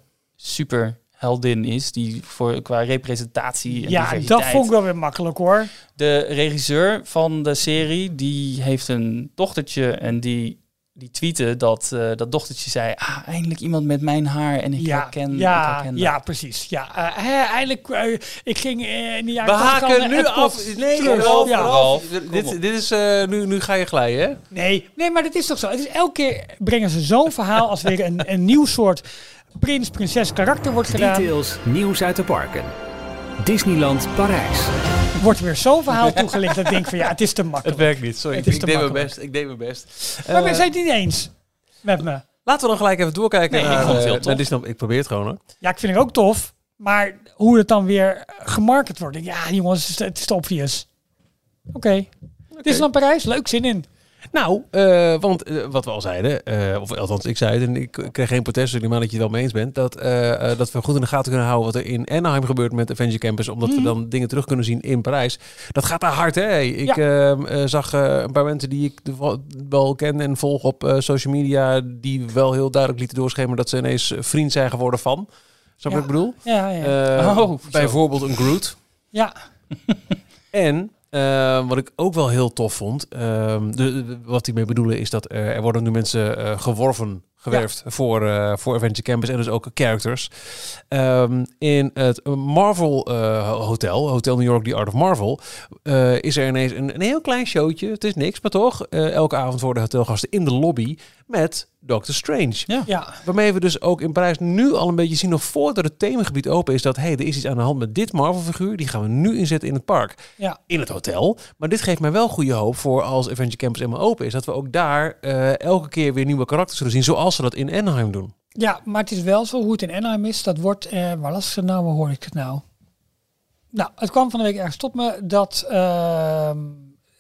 superheldin is. Die voor, qua representatie en Ja, diversiteit... dat vond ik wel weer makkelijk hoor. De regisseur van de serie, die heeft een dochtertje en die, die tweette dat eh, dat dochtertje zei... Ah, eindelijk iemand met mijn haar en ik Ja, herken, ik ja, herken dat." ja, precies. Ja, eh, hè, eindelijk, eh, ik ging in de We jaren 80 al haken nu af. Nee, terug. Ralf, Ja. Ralf. Dit, dit is, eh, nu, nu ga je glijden, hè? Nee, nee, maar dat is toch zo. Het is elke keer brengen ze zo'n verhaal als weer een, een nieuw soort prins, prinses karakter wordt gedaan. Details, nieuws uit de parken. Disneyland Parijs. Wordt weer zo'n verhaal toegelicht dat ik denk van ja, het is te Het makkelijk. werkt niet, sorry. Het Ik, is ik te deed mijn best. Ik deed mijn best. maar we Eh, zijn het niet eens met me. Laten we dan gelijk even doorkijken Nee, ik vond het eh, heel tof. naar Disney. Ik probeer het gewoon, hoor. Ja, ik vind het ook tof. Maar hoe het dan weer gemarket wordt. Ja, jongens, het is- het te obvious. Oké. Dit is dan Parijs. Leuk, zin in. Nou, eh, want eh, wat we al zeiden, eh, of althans ik zei het en ik kreeg geen protest, dus ik dat je het wel mee eens bent, dat, dat we goed in de gaten kunnen houden wat er in Anaheim gebeurt met Avenger Campus, omdat we dan dingen terug kunnen zien in Parijs. Dat gaat daar hard, hè? Ik ehm, eh, zag een paar mensen die ik wel ken en volg op social media, die wel heel duidelijk lieten doorschemeren dat ze ineens vriend zijn geworden van. Snap je Ja. wat ik bedoel? Ja, ja. Oh, zo. bijvoorbeeld een Groot. ja. En eh, wat ik ook wel heel tof vond, ehm, de, de- wat die mee bedoelen is dat er, er worden nu mensen eh, geworven, gewerfd voor, eh, voor Adventure Campus en dus ook characters. Ehm, in het Marvel eh, Hotel, Hotel New York, The Art of Marvel, is er ineens een, een heel klein showtje. Het is niks, maar toch. elke avond worden hotelgasten in de lobby met Doctor Strange. Ja. ja. Waarmee we dus ook in Parijs nu al een beetje zien, nog voordat het themagebied open is, dat hey, er is iets aan de hand met dit Marvel-figuur. Die gaan we nu inzetten in het park. Ja. In het hotel. Maar dit geeft mij wel goede hoop voor als Adventure Campus helemaal open is. Dat we ook daar eh, elke keer weer nieuwe karakters zullen zien, zoals ze dat in Anaheim doen. Ja, maar het is wel zo hoe het in Anaheim is. Dat wordt, eh, waar las ik het nou, waar hoor ik het nou? Nou, het kwam van de week ergens tot me dat ehm,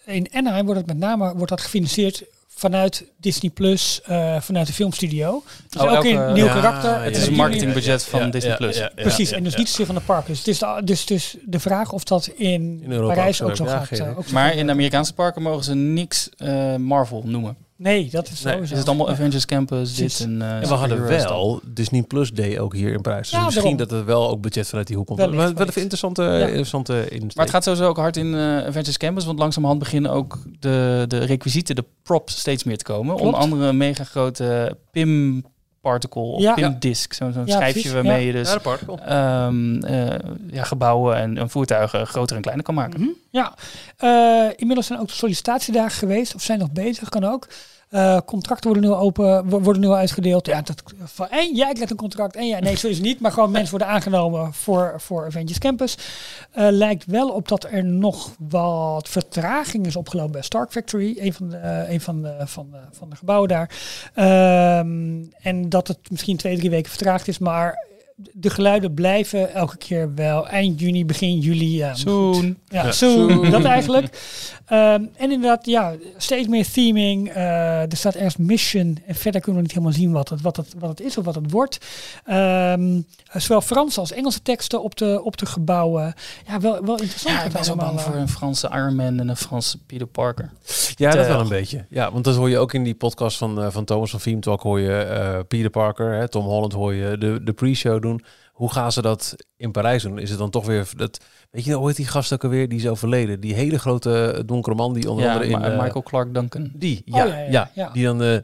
in Anaheim wordt het met name wordt dat gefinancierd vanuit Disney Plus, eh, vanuit de filmstudio. Dus Oh, elke keer elke- een nieuw Ja, karakter. ja, Het is een marketingbudget van Ja, Disney+. ja, Plus. Precies, ja, en dus ja. niet zozeer van de parken. Dus het is de, dus, dus de vraag of dat in, Parijs ook ook zo. gaat. eh, ook zo Maar gaat. in de Amerikaanse parken mogen ze niks eh, Marvel noemen. Nee, dat is Nee, sowieso. Het is allemaal Ja. Avengers Campus, dit en... eh, En we hadden wel Disney Plus Day ook hier in Parijs. Dus Ja, misschien daarom. dat het wel ook budget vanuit die hoek komt. Wellicht, Wel, wel wellicht. even interessante, Ja. interessante insteek. Maar het gaat sowieso ook hard in eh, Avengers Campus, want langzamerhand beginnen ook de, de requisieten, de props steeds meer te komen. Klopt. Onder andere een mega grote PIM particle of Ja. Disc, zo'n Ja, schijfje precies, waarmee ja. je dus ehm, eh, ja, gebouwen en, en voertuigen groter en kleiner kan maken. Mhm, Ja, Eh, inmiddels zijn ook de sollicitatiedagen geweest, of zijn nog bezig, kan ook. Eh, contracten worden nu open, wo- worden nu uitgedeeld. Ja, dat, van, en jij krijgt een contract. En ja, nee, zo is het niet. Maar gewoon mensen worden aangenomen voor, voor Avengers Campus. Eh, lijkt wel op dat er nog wat vertraging is opgelopen bij Stark Factory. Een van de, eh, een van de, van de, van de gebouwen daar. Ehm, en dat het misschien twee, drie weken vertraagd is. Maar de geluiden blijven elke keer wel eind juni, begin juli. Ja, goed. Soon. Ja, Ja. soon, Soon. dat eigenlijk. *laughs* Ehm, en inderdaad, ja, steeds meer theming. Eh, er staat ergens mission. En verder kunnen we niet helemaal zien wat het, wat het, wat het is of wat het wordt. Ehm, zowel Franse als Engelse teksten op de, op de gebouwen. Ja, wel, wel interessant. Ja, ik ben zo allemaal, bang voor eh, een Franse Iron Man en een Franse Peter Parker. Ja, dat wel een beetje. Ja, want dat hoor je ook in die podcast van, eh, van Thomas van Theme Talk hoor je eh, Peter Parker, hè, Tom Holland hoor je de, de pre-show doen. Hoe gaan ze dat in Parijs doen? Is het dan toch weer dat weet je ooit die gast ook alweer die is overleden? Die hele grote donkere man die onder Ja, andere in Ma- eh, Michael Clark Duncan. die Oh, ja, ja, ja, ja, ja. die dan eh,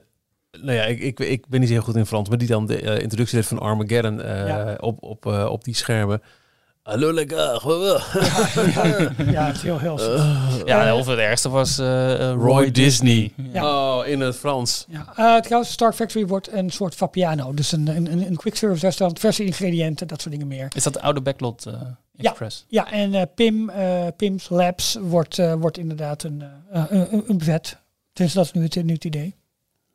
nou ja, ik, ik, ik ben niet heel goed in Frans, maar die dan de eh, introductie deed van Armageddon eh, Ja. op, op, eh, op die schermen. Hallo lekker. ja, het is heel, heel Ja, of het ergste was eh, eh, Roy, Roy Disney. Ja. Oh, in het Frans. Ja, eh, trouwens, Stark Factory wordt een soort Vapiano. Dus een, een, een, quick service restaurant, verse ingrediënten, dat soort dingen meer. Is dat de oude Backlot eh, Express? Ja, en eh, Pim, eh, Pim's Labs wordt, eh, wordt inderdaad een, eh, een, een, buffet. Dus dat is nu het, nu het idee.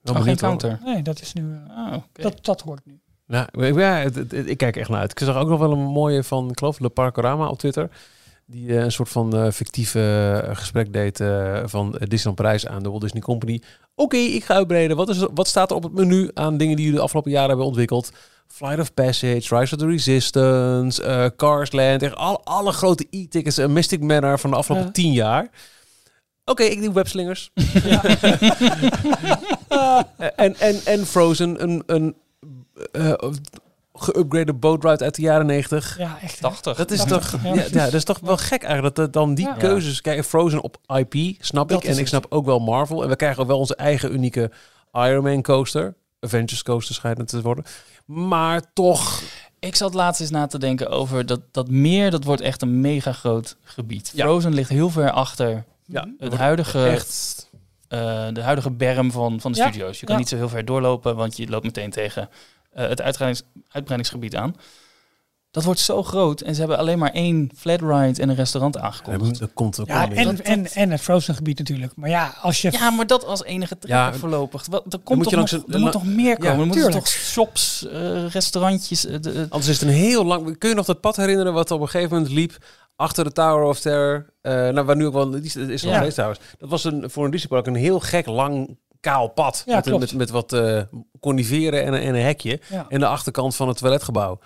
Oh, geen counter. Nee, dat is nu... eh, Ah, oké. dat, dat hoort nu. Nou, ja, het- het- ik kijk echt naar uit. Ik zag ook nog wel een mooie van, ik geloof, Le Parcorama op Twitter. Die eh, een soort van eh, fictieve eh, gesprek deed van Disneyland Parijs aan de Walt Disney Company. Oké, ik ga uitbreiden. Wat, is, wat staat er op het menu aan dingen die jullie de afgelopen jaren hebben ontwikkeld? Flight of Passage, Rise of the Resistance, Cars Land. Echt al, alle grote e-tickets. en Mystic Manor van de afgelopen Ja. tien jaar. Oké, ik doe webslingers. *laughs* *laughs* en, en, en Frozen, een, een eh geüpgrade boat ride uit de jaren 90. Ja, echt. hè. 80. Dat is toch, ja, dat is toch wel gek eigenlijk dat er dan die Ja. keuzes. Kijk, Frozen op IP snap Dat ik en ik het. snap ook wel Marvel en we krijgen ook wel onze eigen unieke Iron Man coaster, Avengers coaster schijnt het te worden. Maar toch, Ik zat laatst eens na te denken over dat, dat meer, dat wordt echt een mega groot gebied. Ja. Frozen ligt heel ver achter ja, het huidige, echt. eh, de huidige berm van, van de Ja. studio's. Je kan Ja. niet zo heel ver doorlopen, want je loopt meteen tegen het uitbreidings, uitbreidingsgebied aan. Dat wordt zo groot en ze hebben alleen maar één flat ride en een restaurant aangekondigd. Dat komt ook Ja, en, en, en het Frozen gebied natuurlijk. Maar ja, als je... Ja, maar dat als enige trekker Ja, voorlopig. Wat, er moet komt je toch langs nog, een- er moet toch meer komen? Ja, er moeten toch shops, eh, restaurantjes... eh, de- Anders is het een heel lang. Kun je nog dat pad herinneren wat op een gegeven moment liep achter de Tower of Terror? Eh nou, waar nu ook wel die is nog Ja. steeds trouwens. Dat was een voor een Disneypark een heel gek lang kaal pad Ja, met, met, met wat eh coniferen en, een- en een hekje Ja. en de achterkant van het toiletgebouw.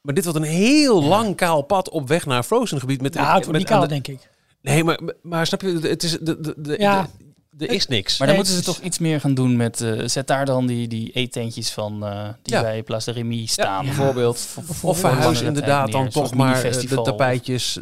Maar dit wordt een heel lang kaal pad op weg naar Frozen gebied met Ja, het wordt met- niet kaal, aan de- denk ik. Nee, maar, maar snap je? Het is de, de, de, Ja. de- er is niks. Maar dan Nee, moeten ze toch iets meer gaan doen met... eh, zet daar dan die, die eetentjes van eh, die Ja. bij Place de Remy staan. bijvoorbeeld. Bijvoorbeeld. Of verhuis inderdaad dan toch maar de tapijtjes.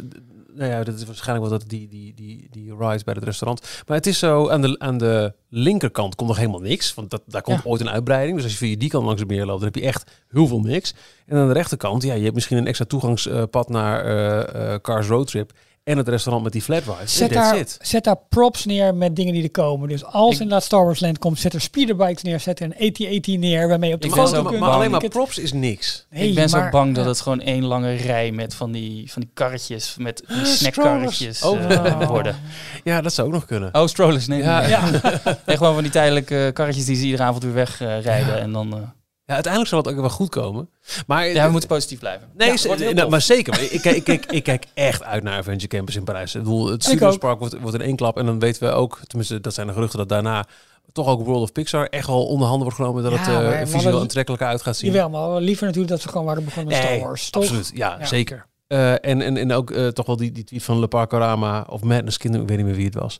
Nou ja, dat is waarschijnlijk wel dat die, die, die, die rides bij het restaurant. Maar het is zo, aan de, aan de linkerkant komt nog helemaal niks. Want dat, daar komt Ja. ooit een uitbreiding. Dus als je via die kant langs de meer loopt, dan heb je echt heel veel niks. En aan de rechterkant, ja, je hebt misschien een extra toegangspad naar eh, eh, Cars Road Trip. En het restaurant met die flat rides. Zet En daar, it. zet daar props neer met dingen die er komen. Dus als Ik- inderdaad Star Wars Land komt, zet er speederbikes neer. Zet er een AT-AT neer waarmee je op de foto maar, kunt. maar alleen maar props is niks. Ik ben maar- zo bang dat het gewoon één lange rij met van die, van die karretjes, met die Ah, snackkarretjes eh, Oh. worden. Ja, dat zou ook nog kunnen. Oh, strollers, nee. Ja, nee. Ja, *laughs* Nee, gewoon van die tijdelijke karretjes die ze iedere avond weer wegrijden. en dan, eh, Ja, uiteindelijk zal het ook wel goed komen. Maar ja, we moeten positief blijven. Nee, Ja, nou, maar zeker. Ik, kijk, ik, kijk, ik kijk echt uit naar Adventure Campus in Parijs. Ik bedoel, het Studios. Park wordt, wordt in één klap. En dan weten we ook, tenminste dat zijn de geruchten, dat daarna toch ook World of Pixar echt wel onder handen wordt genomen. Dat Ja, het we visueel aantrekkelijker uit gaat zien. jawel, maar liever natuurlijk dat ze gewoon waren begonnen met Nee, Star Wars. Toch? Absoluut, ja, Ja. zeker. Eh, en, en, en ook eh, toch wel die, die tweet van Le Parcorama of Madness Kingdom, ik weet niet meer wie het was.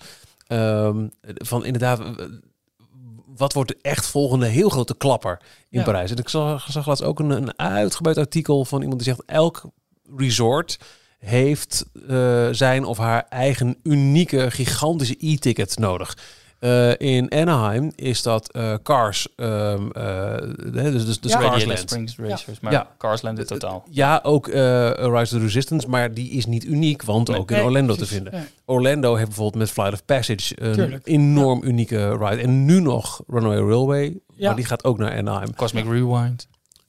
Ehm, van inderdaad, wat wordt de echt volgende heel grote klapper in Ja. Parijs? En ik zag, zag laatst ook een, een uitgebreid artikel van iemand die zegt, elk resort heeft eh, zijn of haar eigen unieke, gigantische e-ticket nodig. Eh, in Anaheim is dat eh, Cars, ehm, eh, hè, dus, dus, dus Ja. Cars Radiator Land. Springs Racers, maar Ja. Carsland in totaal. Ja, ook eh, Rise of the Resistance, maar die is niet uniek, want Nee. ook in Orlando precies. te vinden. Ja. Orlando heeft bijvoorbeeld met Flight of Passage een Tuurlijk. enorm unieke ride. En nu nog Runaway Railway, Ja. maar die gaat ook naar Anaheim. Cosmic Rewind,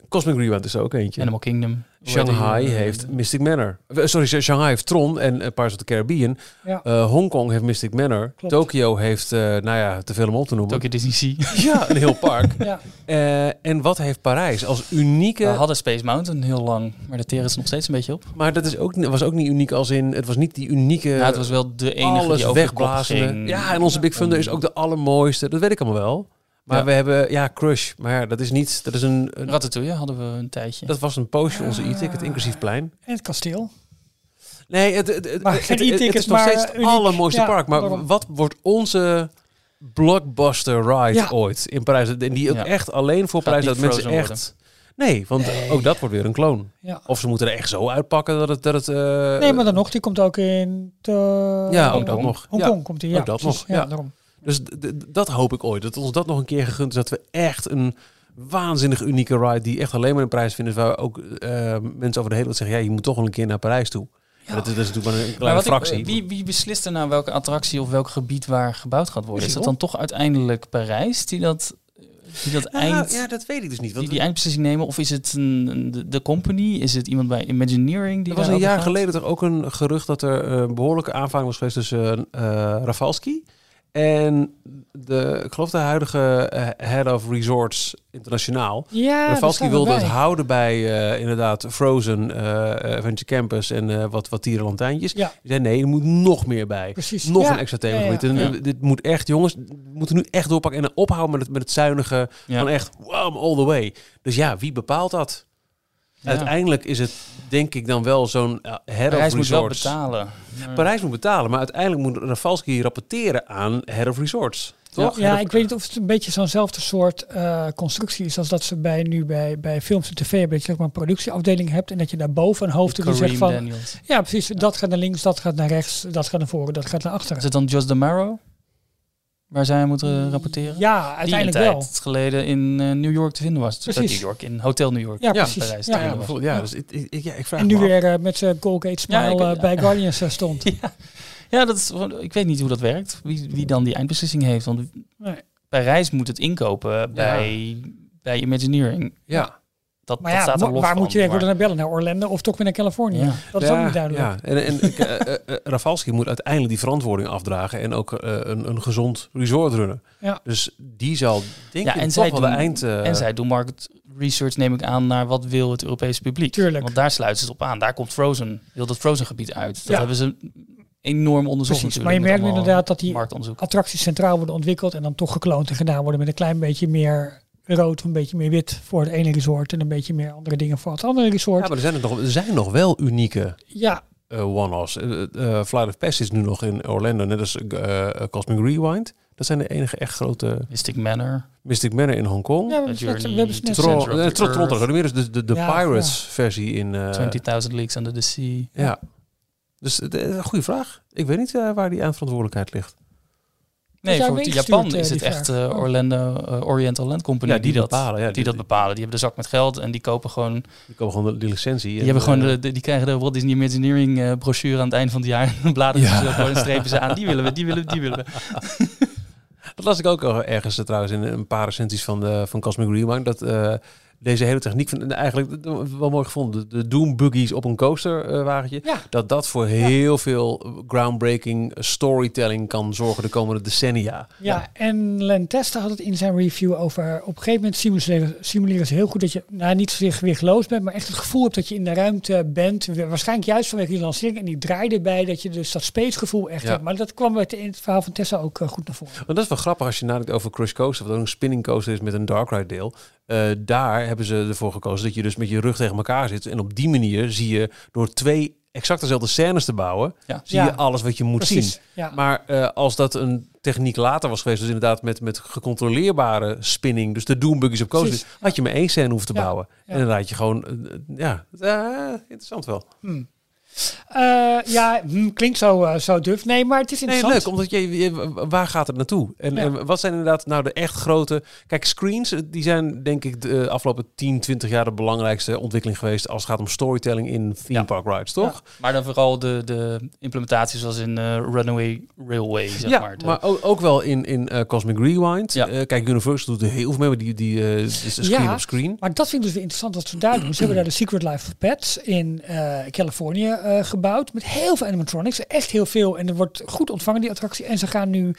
Cosmic Rewind is er ook eentje. Animal Kingdom. Shanghai Eh, heeft Mystic Manor. Eh, Sorry, Shanghai heeft Tron en eh, Pirates of the Caribbean. Ja. Eh, Hongkong heeft Mystic Manor. Klopt. Tokyo heeft, eh, nou ja, te veel om op te noemen. Tokyo Disney Sea. *laughs* Ja, een heel park. *laughs* Ja. Eh, en wat heeft Parijs als unieke... We hadden Space Mountain heel lang, maar dat teren ze nog steeds een beetje op. Maar dat is ook, was ook niet uniek als in... Het was niet die unieke... ja, het was wel de enige alles die de wegblazen. Ja, en onze Big Thunder is ook de allermooiste. Dat weet ik allemaal wel. Maar Ja. we hebben, ja, Crush. Maar dat is niet, dat is een, een- Ratatouille hadden we een tijdje. dat was een poosje onze e-ticket, inclusief plein. En het kasteel. Nee, het, het, het, Maar het, is nog steeds het allermooiste Ja, park. Maar daarom. wat wordt onze blockbuster ride Ja. ooit in Parijs? En die ook Ja. echt alleen voor Parijs, dat mensen echt... Nee, want Nee. ook dat wordt weer een clone. Ja. Of ze moeten er echt zo uitpakken dat het... Dat het eh, Nee, maar dan nog, die komt ook in de... Ja, ook Hongkong. dat nog. Hongkong Ja. komt die, ja. ook dat precies. nog, Ja, ja. daarom. Dus dat hoop ik ooit. Dat ons dat nog een keer gegund is. Dat we echt een waanzinnig unieke ride... die echt alleen maar een prijs vinden... waar ook eh, mensen over de hele wereld zeggen... ja, je moet toch wel een keer naar Parijs toe. Ja. Dat, is, dat is natuurlijk maar een Maar kleine ik- fractie. wie, wie beslist er nou welke attractie of welk gebied waar gebouwd gaat worden? Is dat dan toch uiteindelijk Parijs die dat, die dat Nou, eind... ja, dat weet ik dus niet. die, Want die eindbeslissing nemen? Of is het een, de, de company? Is het iemand bij Imagineering die er was een jaar gaat? geleden toch ook een gerucht... dat er een behoorlijke aanvang was geweest tussen eh Rafalski... En de, ik geloof de huidige eh, head of resorts internationaal. Ja, Rafalski wilde het bij. houden bij eh, inderdaad Frozen, eh Adventure Campus en eh, wat, wat tierenlantijntjes. Ja. Die zei nee, er moet nog meer bij. Precies. Nog Ja. een extra themagebied. Ja, ja, En, ja. Dit moet echt, jongens, we moeten nu echt doorpakken en ophouden met het, met het zuinige Ja. van echt wow, all the way. Dus ja, wie bepaalt dat? Ja. Uiteindelijk is het denk ik dan wel zo'n eh, head Parijs of moet wel betalen. Maar- Parijs moet betalen, maar uiteindelijk moet Rafalski rapporteren aan head of resorts. Toch? Ja, ik weet niet of het een beetje zo'nzelfde soort eh, constructie is als dat ze bij, nu bij, bij films en tv hebben. Dat je zeg maar een productieafdeling hebt en dat je daarboven een hoofd die zegt Kareem van... Daniels. Ja, precies. Dat gaat naar links, dat gaat naar rechts, dat gaat naar voren, dat gaat naar achteren. Is het dan Just Damaro? Waar zij moeten rapporteren? Ja, Die uiteindelijk een wel. tijd geleden in eh, New York te vinden was. Precies. Niet New York, in Hotel New York. Ja, Ja, precies. Parijs, Ja, ja, dus ik, ik, ik- ja, ik vraag En nu weer eh, met zijn Colgate Smile Ja, ik- eh, bij Guardians eh, stond. *laughs* Ja. Ja, dat is, ik weet niet hoe dat werkt. Wie, wie dan die eindbeslissing heeft. Want Nee. Parijs moet het inkopen bij, bij Imagineering. Ja. Dat, Maar dat ja, staat er wa- los waar van, moet je maar- naar bellen? Naar Orlando of toch weer naar Californië? Ja. Dat is ook niet duidelijk. Ja, en, en eh, eh, eh, Rafalski moet uiteindelijk die verantwoording afdragen en ook een, een gezond resort runnen. Ja. Dus die zal denk Ja, ik en toch wel doen- de eind... En zij doen market research, neem ik aan, naar wat wil het Europese publiek. Tuurlijk. Want daar sluiten ze het op aan. Daar komt Frozen, heel dat Frozen gebied uit. Dat Ja. hebben ze enorm onderzocht Precies, natuurlijk. maar je merkt inderdaad dat die Marktonderzoek. attracties centraal worden ontwikkeld en dan toch gekloond en gedaan worden met een klein beetje meer rood, een beetje meer wit voor het ene resort en een beetje meer andere dingen voor het andere resort. ja, maar er zijn, er nog, er zijn nog wel unieke Ja, eh, one-offs. Eh, eh, Flight of Passage is nu nog in Orlando, net als Cosmic Rewind. Dat zijn de enige echt grote... Mystic Manor. Mystic Manor in Hongkong. ja we, hebben het net- Tron, dus de, de, de Ja, Pirates versie in... eh, 20.000 Leagues Under the Sea. ja. Dus een goede vraag. Ik weet niet eh, waar die eindverantwoordelijkheid ligt. Nee, voor Japan eh, is het echt eh, Oh. Orlando eh, Oriental Land Company Ja, die, die dat bepalen, ja, die, die- dat bepalen. Die hebben de zak met geld en die kopen gewoon. Die komen gewoon de, die licentie. Die en, hebben gewoon de, de- die krijgen de Walt Disney Imagineering eh, brochure aan het eind van het jaar. En *laughs* dan bladeren Ja. ze gewoon en strepen ze aan. Die willen we, die willen we, die willen we. *laughs* Dat las ik ook al ergens trouwens in een paar recensies van, de, van Cosmic Rewind. Dat eh, deze hele techniek van eigenlijk eh, wel mooi gevonden. De, Doom buggies op een coaster eh, wagentje. Ja. Dat dat voor heel veel groundbreaking storytelling kan zorgen de komende decennia. Ja, en Len Testa had het in zijn review over... op een gegeven moment simuleren, simuleren ze heel goed dat je... nou, niet zozeer gewichtloos bent, maar echt het gevoel hebt dat je in de ruimte bent. Waarschijnlijk juist vanwege die lancering. En die draaide bij dat je dus dat spacegevoel echt Ja. hebt. Maar dat kwam bij het- in het verhaal van Tessa ook eh, goed naar voren. Want dat is wel grappig als je nadenkt over Crush Coaster, wat ook een spinning coaster is met een dark ride deel. Eh, daar hebben ze ervoor gekozen dat je dus met je rug tegen elkaar zit. En op die manier zie je door twee exact dezelfde scènes te bouwen, Ja. zie Ja. je alles wat je moet zien. Ja. Maar eh, als dat een techniek later was geweest, dus inderdaad met, met gecontroleerbare spinning, dus de doombuggies op coasters, had je maar één scène hoeven te Ja. bouwen. Ja. En dan laat je gewoon, eh, ja, interessant wel. Eh, ja, hm, klinkt zo, eh, zo duf. Nee, maar het is Nee, interessant. leuk, omdat je, je- waar gaat het naartoe? En, Ja. en wat zijn inderdaad nou de echt grote... Kijk, screens, eh, die zijn denk ik de afgelopen 10, 20 jaar de belangrijkste ontwikkeling geweest als het gaat om storytelling in theme Ja. park rides, toch? Maar dan vooral de, de implementaties zoals in Runaway Railway, zeg Ja, maar. De- maar ook, ook wel in, in Cosmic Rewind. Ja. Eh, kijk, Universal doet er heel veel mee, maar die, die eh, is een screen Ja. op screen. Maar dat vind ik dus weer interessant wat ze daar doen. Ze hebben daar de Secret Life of Pets in eh, Californië eh, gebouwd. Met heel veel animatronics. Echt heel veel. En er wordt goed ontvangen, die attractie. En ze gaan nu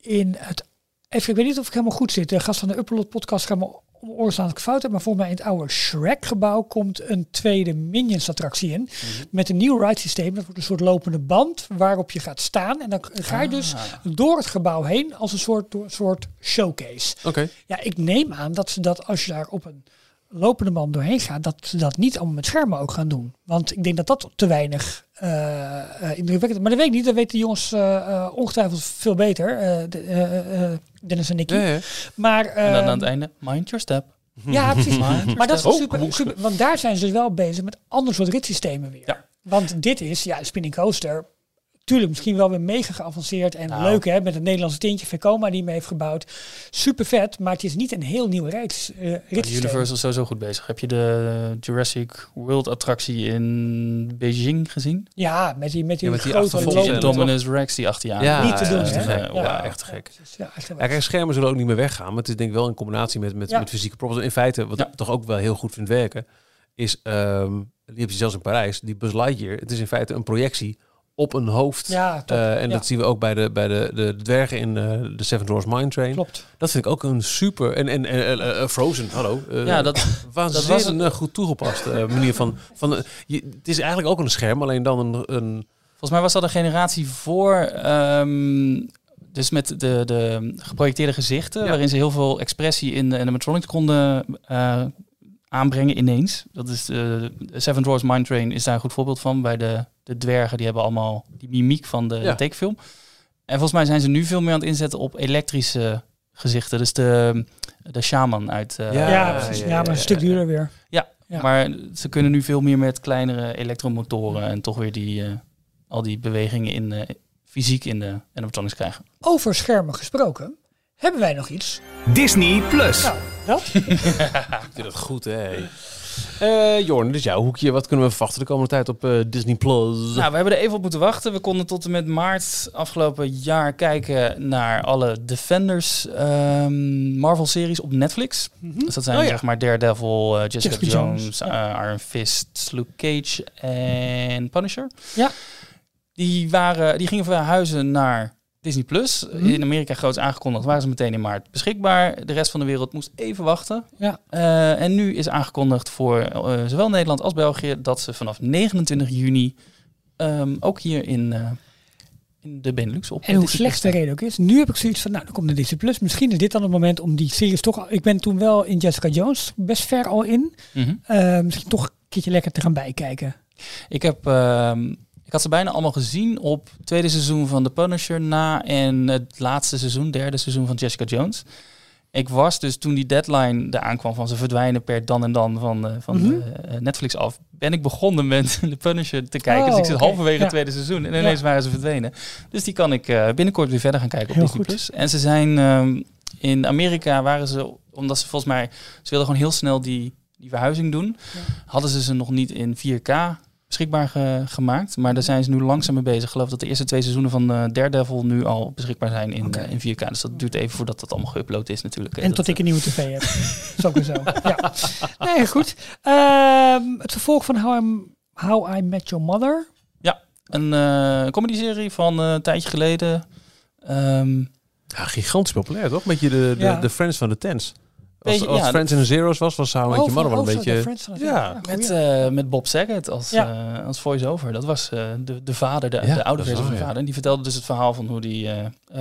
in het... Even, ik weet niet of ik helemaal goed zit. De gast van de Upload podcast gaat me om ik fout heb. Maar volgens mij in het oude Shrek-gebouw komt een tweede Minions-attractie in. Met een nieuw ride systeem. Dat wordt een soort lopende band waarop je gaat staan. En dan ga je dus Ah. door het gebouw heen als een soort, door, soort showcase. Oké. Ja, ik neem aan dat ze dat als je daar op een lopende band doorheen gaat, dat ze dat niet allemaal met schermen ook gaan doen. Want ik denk dat dat te weinig eh eh, indrukwekkend Maar dat weet ik niet. Dat weten de jongens eh, eh, ongetwijfeld veel beter. eh, de, Dennis en Nicky. Ja, ja. Maar en dan eh, aan het einde, mind your step. ja, *laughs* precies. Mind maar dat is Oh, super, oh. super. Want daar zijn ze dus wel bezig met ander soort ritssystemen weer. Ja. Want dit is, ja, spinning coaster. Tuurlijk, misschien wel weer mega geavanceerd en Nou. leuk hè, met het Nederlandse tintje Vekoma die mee heeft gebouwd. Super vet, maar het is niet een heel nieuw rits, eh ritssysteem. Universal is sowieso goed bezig. Heb je de Jurassic World attractie in Beijing gezien? Ja, met die, met die, Ja, met die grote Dominus Rex die achter je aan. Ja, Niet te doen, echt te hè? gek. Ja. Ja, echt te gek. Ja, echt Ja, kijk, schermen zullen ook niet meer weggaan. Maar het is denk ik wel in combinatie met, met, Ja. met fysieke props. In feite, wat Ja. ik toch ook wel heel goed vind werken, is, ehm die heb je zelfs in Parijs, die Buzz Lightyear. Het is in feite een projectie op een hoofd. Ja. Eh, en Ja. dat zien we ook bij de, bij de, de dwergen in eh, de Seven Dwarfs Mine Train. Klopt. Dat vind ik ook een super... En, en, en eh, Frozen, hallo. Ja, dat, waanzinnig *laughs* dat was een- goed toegepast eh, manier van... van je, het is eigenlijk ook een scherm, alleen dan een... een Volgens mij was dat een generatie voor. ehm, dus met de, de geprojecteerde gezichten, Ja. waarin ze heel veel expressie in de animatronics konden aanbrengen ineens. Dat is de, de Seven Dwarfs Mine Train is daar een goed voorbeeld van. Bij de, de dwergen, die hebben allemaal die mimiek van de, Ja. de tekenfilm. En volgens mij zijn ze nu veel meer aan het inzetten op elektrische gezichten. Dus de, de shaman uit... eh, Ja, Ja, precies. ja, maar een stuk duurder weer. Ja. Maar ze kunnen nu veel meer met kleinere elektromotoren en toch weer die, eh, al die bewegingen in eh, fysiek in de animatronics krijgen. Over schermen gesproken, hebben wij nog iets? Disney Plus. Nou, dat? *laughs* Ik doe dat goed, hè. Eh Jorn, is jouw hoekje. Wat kunnen we verwachten de komende tijd op eh, Disney+. Plus? Nou, we hebben er even op moeten wachten. We konden tot en met maart afgelopen jaar kijken naar alle Defenders ehm, Marvel-series op Netflix. Dus dat zijn Oh ja. zeg maar Daredevil, eh, Jessica, Jessica Jones, Jones, eh, Iron Fist, Luke Cage en Punisher. Ja. Die, waren, die gingen verhuizen naar Disney+. Plus. Mhm. In Amerika groots aangekondigd, waren ze meteen in maart beschikbaar. De rest van de wereld moest even wachten. Ja. Eh, en nu is aangekondigd voor eh, zowel Nederland als België dat ze vanaf 29 juni ehm, ook hier in, eh, in de Benelux op En hoe slecht de reden ook is. Nu heb ik zoiets van, nou, dan komt de Disney Plus. Misschien is dit dan het moment om die series toch... Ik ben toen wel in Jessica Jones best ver al in. Mhm. Misschien toch een keertje lekker te gaan bijkijken. Ik heb... ehm, ik had ze bijna allemaal gezien op het tweede seizoen van The Punisher na en het laatste seizoen, derde seizoen van Jessica Jones. Ik was dus toen die deadline eraan kwam van ze verdwijnen per dan en dan van, eh, van Mhm. eh, Netflix af, ben ik begonnen met *laughs* The Punisher te kijken. Oh, dus ik zit halverwege Ja. het tweede seizoen en Ja. ineens waren ze verdwenen. Dus die kan ik eh, binnenkort weer verder gaan kijken op Heel Disney+. Plus. En ze zijn ehm, in Amerika waren ze, omdat ze volgens mij, ze wilden gewoon heel snel die, die verhuizing doen, hadden ze ze nog niet in 4K beschikbaar ge- gemaakt. Maar daar zijn ze nu langzaam mee bezig. Ik geloof dat de eerste twee seizoenen van eh, Daredevil nu al beschikbaar zijn in, Oké. eh, in 4K. Dus dat duurt even voordat dat allemaal geüpload is natuurlijk. En Dat, tot ik eh, een nieuwe tv heb. *laughs* weer zo. Ja. Nee, goed. Ehm, het vervolg van How I, How I Met Your Mother. Een eh comedy-serie van eh, een tijdje geleden. Ehm, Ja, gigantisch populair, toch? Beetje de, de, Ja. de Friends van de Tens. Als, Beetje, als ja, Friends in the Zeros was, was How I Met Your Mother wel een beetje... Friends ja, met, eh, met Bob Saget als, Ja. eh, als voice-over. Dat was eh, de, de vader, de, Ja, de oude versie van de ja. vader. En die vertelde dus het verhaal van hoe die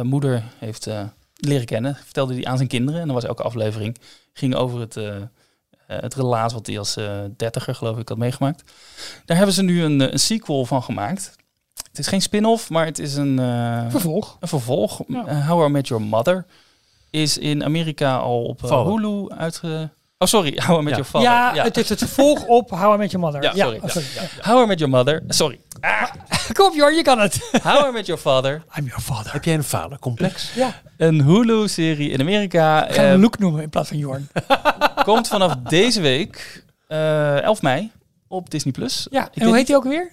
moeder heeft eh, leren kennen. Vertelde hij aan zijn kinderen. En dan was elke aflevering ging over het, eh, eh, het relaas wat hij als eh dertiger, geloof ik, had meegemaakt. Daar hebben ze nu een, een sequel van gemaakt. Het is geen spin-off, maar het is een, eh, Vervolg. een vervolg. Ja. How I Met Your Mother is in Amerika al op eh. Hulu uitge... Oh, sorry, *laughs* How I Met Ja. Your Father. Ja, het is het vervolg op How I Met Your Mother. Ja, sorry. oh, sorry. How I Met Your Mother. Sorry. Kom op, Jor, je kan het. *laughs* How I Met Your Father. I'm your father. Heb jij een vadercomplex? *laughs* Ja, Een Hulu-serie in Amerika. ik ga hem eh, Luke noemen in plaats van Jorn. komt vanaf deze week, eh 11 mei, op Disney+. Plus. Ja, en hoe heet hij ook weer?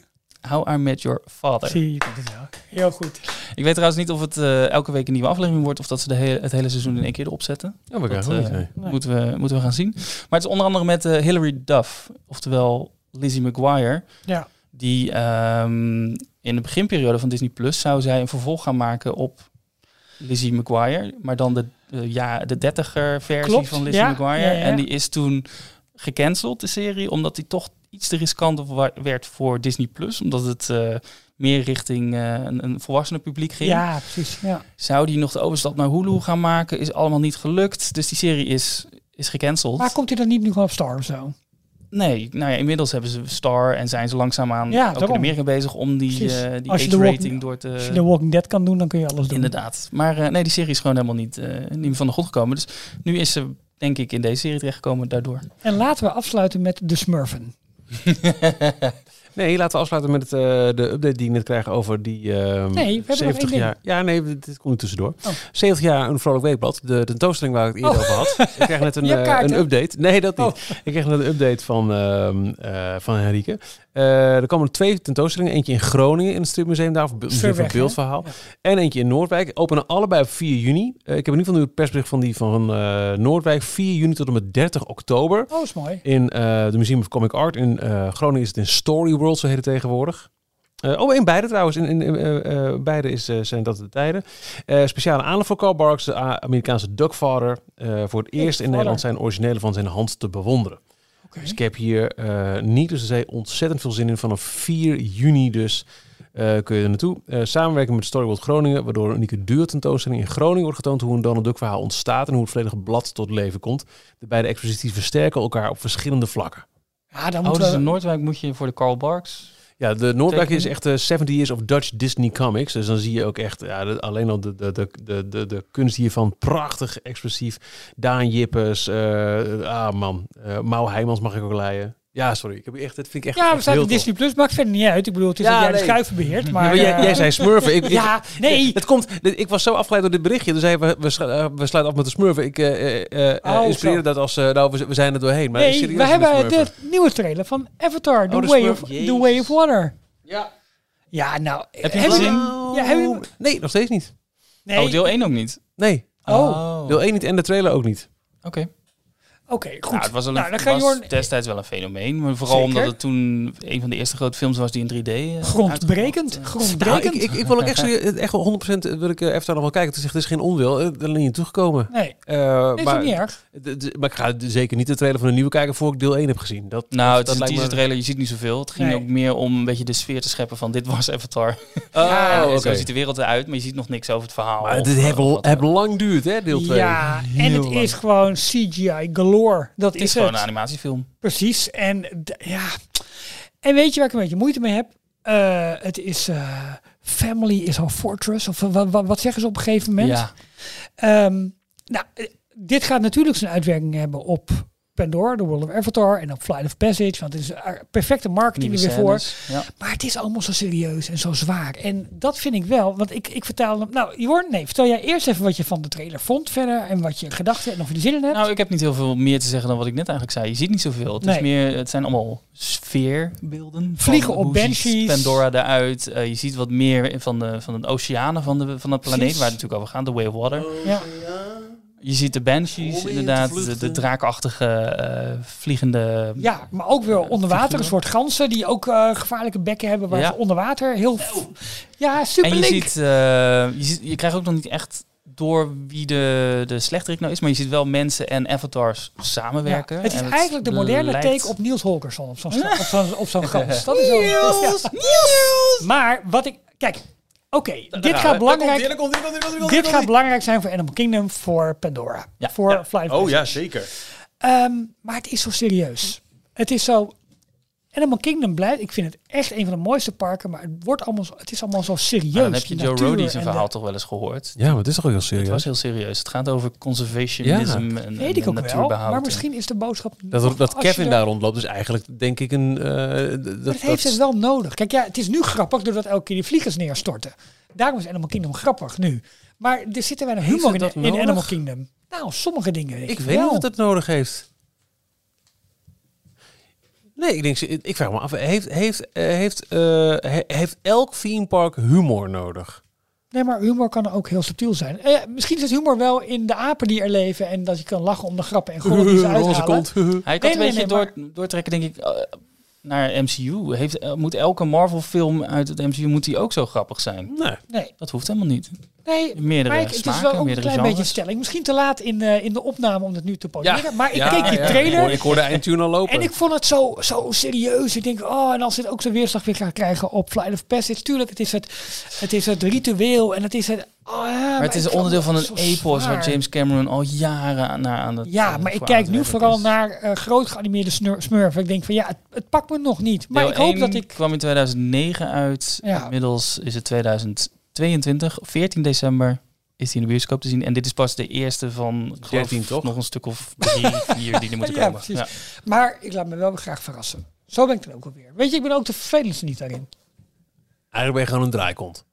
How I Met Your Father. Zie je, het wel. Heel goed. Ik weet trouwens niet of het eh, elke week een nieuwe aflevering wordt... of dat ze de hele, het hele seizoen in één keer erop zetten. Ja, we Dat eh, niet. nee. Nee. moeten, we, moeten we gaan zien. Maar het is onder andere met eh, Hilary Duff, oftewel Lizzie McGuire... Ja. die ehm, in de beginperiode van Disney Plus zou zij een vervolg gaan maken op Lizzie McGuire, maar dan de, ja, de 30er versie Klopt, van Lizzie ja, McGuire. ja, ja. En die is toen gecanceld, de serie, omdat die toch iets te riskant werd voor Disney Plus, omdat het eh, meer richting eh, een, een volwassenen publiek ging. Ja, precies. Ja. Zou die nog de overstap naar Hulu gaan maken? Is allemaal niet gelukt. Dus die serie is, is gecanceld. Maar komt hij dan niet nu gewoon op Star of zo? Nee, nou ja, inmiddels hebben ze Star en zijn ze langzaamaan Ja, ook in daarom. Amerika bezig om die, eh, die Als je de age walking- rating door te... Als je de Walking Dead kan doen, dan kun je alles doen. Inderdaad. Maar nee, die serie is gewoon helemaal niet, eh, niet meer van de grond gekomen. Dus nu is ze, denk ik, in deze serie terechtgekomen daardoor. En laten we afsluiten met de Smurfen. *laughs* Nee, laten we afsluiten met het, eh, de update die ik net krijg over die ehm, Nee, we hebben nog 70 één jaar. Ja, nee, dit komt nu tussendoor. Oh. 70 jaar een vrolijk weekblad. De tentoonstelling waar ik het eerder Oh. over had. Ik krijg net *laughs* een, eh, een update. Nee, dat niet. Oh. Ik kreeg net een update van, ehm eh van Henrike. Eh, er komen twee tentoonstellingen. Eentje in Groningen in het Stripmuseum daar. Museum van weg, hè? Beeldverhaal. En eentje in Noordwijk. Openen allebei op 4 juni. Eh, ik heb in ieder geval nu het persbericht van die van eh, Noordwijk. 4 juni tot en met 30 oktober. Oh, is mooi. In de Museum of Comic Art. In Groningen is het in Story World, zo heet het tegenwoordig. Eh, oh, in beide trouwens. In, in, beide is, zijn dat de tijden. Speciale aandacht voor Carl Barks, de Amerikaanse Duckfather. voor het eerst in. Nederland zijn originele van zijn hand te bewonderen. Dus ik heb hier eh, niet, dus er zei ontzettend veel zin in. Vanaf 4 juni dus eh, kun je er naartoe. Eh, samenwerking met Storyworld Groningen, waardoor een unieke duurtentoonstelling in Groningen wordt getoond hoe een Donald Duck verhaal ontstaat en hoe het volledige blad tot leven komt. De beide exposities versterken elkaar op verschillende vlakken. Ja, dan Oh, moeten dus we... in Noordwijk moet je voor de Carl Barks. Ja, de Noordwijk is echt de 70 Years of Dutch Disney Comics. Dus dan zie je ook echt ja, de- alleen al de, de, de, de, de, kunst hiervan. Prachtig expressief. Daan Jippes. eh, ah man. eh Mau Heijmans mag ik ook leiden. Ja, sorry. Ik heb echt, dat vind ik echt Ja, we echt staan heel op tof. Disney Plus, maakt verder niet uit. Ik bedoel, het is Ja, dat jij de schuiven beheert. Ja, Maar, jij, eh, jij zei smurfen. Ik, *laughs* ik- Ja, nee. Het komt, ik was zo afgeleid door dit berichtje. Dus we, we, eh, we sluiten af met de smurfen. Ik eh eh eh, Oh, inspireerde dat als, eh, nou, we, we zijn er doorheen. Maar nee, serieus we hebben de nieuwe trailer van Avatar, The, Oh, de way, of, the way of Water. Ja. Ja, nou... Heb je gezien? jullie- Ja, hebben jullie- Nee, nog steeds niet. Nee. Oh, deel 1 ook niet. Nee, Oh. deel 1 niet en de trailer ook niet. Oké. Oké, goed. Ja, het was, nou, een, dan was horen... destijds wel een fenomeen. Maar vooral Zeker. omdat het toen een van de eerste grote films was die in 3D... eh, Grondbrekend. eh. Nou, Grondbrekend. ik, ik, ik wil ook echt, *laughs* serieus- echt wel 100% wil ik eh, even nog wel kijken. Het is echt, het is geen onwil. Er niet toegekomen. nee, Eh, dat is maar, ook niet erg. maar ik ga zeker niet de trailer van de nieuwe kijken voor ik deel 1 heb gezien. Dat, Nou, dat, het is een me- trailer, je ziet niet zoveel. Het ging Nee. ook meer om een beetje de sfeer te scheppen van dit was Avatar. *laughs* Oh, Ja, oké. Zo ziet de wereld eruit, maar je ziet nog niks over het verhaal. Maar of, het heeft, lang duurt, hè, deel 2. Ja, en het lang. is gewoon CGI Dat Het is is gewoon het. een animatiefilm. Precies. En ja. En weet je waar ik een beetje moeite mee heb? Eh, het is eh, Family is our fortress. Of wat, wat, wat zeggen ze op een gegeven moment? Ja, Ehm, nou, eh, dit gaat natuurlijk zijn uitwerking hebben op Pandora, The World of Avatar en op Flight of Passage. Want het is perfecte marketing er weer voor. Ja. Maar het is allemaal zo serieus en zo zwaar. En dat vind ik wel. Want ik, ik vertaal hem. Nou, Jorn, nee, vertel jij eerst even wat je van de trailer vond verder. En wat je gedacht hebt en of je er zin in hebt. Nou, ik heb niet heel veel meer te zeggen dan wat ik net eigenlijk zei. Je ziet niet zoveel. Het, Nee. is meer, het zijn allemaal sfeerbeelden. Vliegen op banshees. Pandora eruit. Eh, je ziet wat meer van de, van de oceanen van de, van de planeet, Precies. waar het natuurlijk over gaat. The Way of Water. ja. Je ziet de banshees, inderdaad. De, draakachtige eh, vliegende... ja, maar ook weer onder water. Een soort ganzen die ook eh, gevaarlijke bekken hebben. Waar Ja. ze onder water heel... Ja, super En je ziet, eh, je ziet, je krijgt ook nog niet echt door wie de, de slechterik nou is, maar je ziet wel mensen en avatars samenwerken. Ja, het is En eigenlijk de moderne take op Niels Holgersson. Op zo'n *laughs* op zo'n op zo'n *laughs* gans. Dat is ook, *laughs* ja. Maar wat ik... Kijk, oké. dit gaat belangrijk... Dit gaat belangrijk zijn voor Animal Kingdom, voor Pandora. Voor. Flight Oh ja, zeker. Ehm, maar het is zo serieus. Het is zo. Animal Kingdom blijft. Ik vind het echt een van de mooiste parken, maar het wordt allemaal. zo- Het is allemaal zo serieus. Maar dan heb je Joe de- verhaal toch wel eens gehoord. Ja, maar het is toch wel heel Het serieus. was heel serieus. Het gaat over conservationism en, Weet en ik ook wel. Maar en- misschien is de boodschap. Dat, dat als je Kevin daar rondloopt is eigenlijk, denk ik, een... eh, Maar dat, het heeft het wel nodig. Kijk, ja, het is nu grappig doordat elke keer die vliegers neerstorten. Daarom is Animal Kingdom grappig nu. Maar er zitten weinig Heeft humor het in, in? Animal Kingdom. Nou, sommige dingen. ik ik weet niet of het het nodig heeft. Nee, ik denk, ik vraag me af, heeft, heeft, eh, heeft, eh, he- heeft elk theme park humor nodig? Nee, maar humor kan ook heel subtiel zijn. Eh, misschien is het humor wel in de apen die er leven en dat je kan lachen om de grappen en *laughs* gollen die ze uithalen. *laughs* Hij kan Nee, een nee, beetje nee, door, doortrekken, denk ik, eh, naar MCU. Heeft, moet elke Marvel-film uit het MCU moet die ook zo grappig zijn? Nee. Nee, Dat hoeft helemaal niet. Nee. Meerdere Maar ik, het is wel ook een klein beetje stelling. Misschien te laat in, eh, in de opname om het nu te poseren. maar ik Ja, keek die ja. trailer Ik hoorde, ik hoorde de eindtune al lopen. en ik vond het zo, zo serieus. Ik denk, oh, en als dit ook zijn weerslag weer gaat krijgen op Flight of Passage. Tuurlijk, het is het, het, is het ritueel en het is het... Oh, ja, Maar het is onderdeel van een zo epos waar James Cameron al jaren aan, naar aan het Ja, maar ik kijk nu vooral is. naar eh, groot geanimeerde smurfen. Ik denk van ja, het, het pakt me nog niet. Maar Deel ik hoop 1 dat ik... kwam in 2009 uit. Ja. Inmiddels is het 2022. 14 december is hij in de bioscoop te zien. En dit is pas de eerste van ik geloof, 13 toch? nog een stuk of drie, vier die er moeten *laughs* Ja, komen. precies. Ja. Maar ik laat me wel graag verrassen. Zo ben ik dan ook alweer. Weet je, ik ben ook de vervelendste niet daarin. Eigenlijk ben je gewoon een draaikont.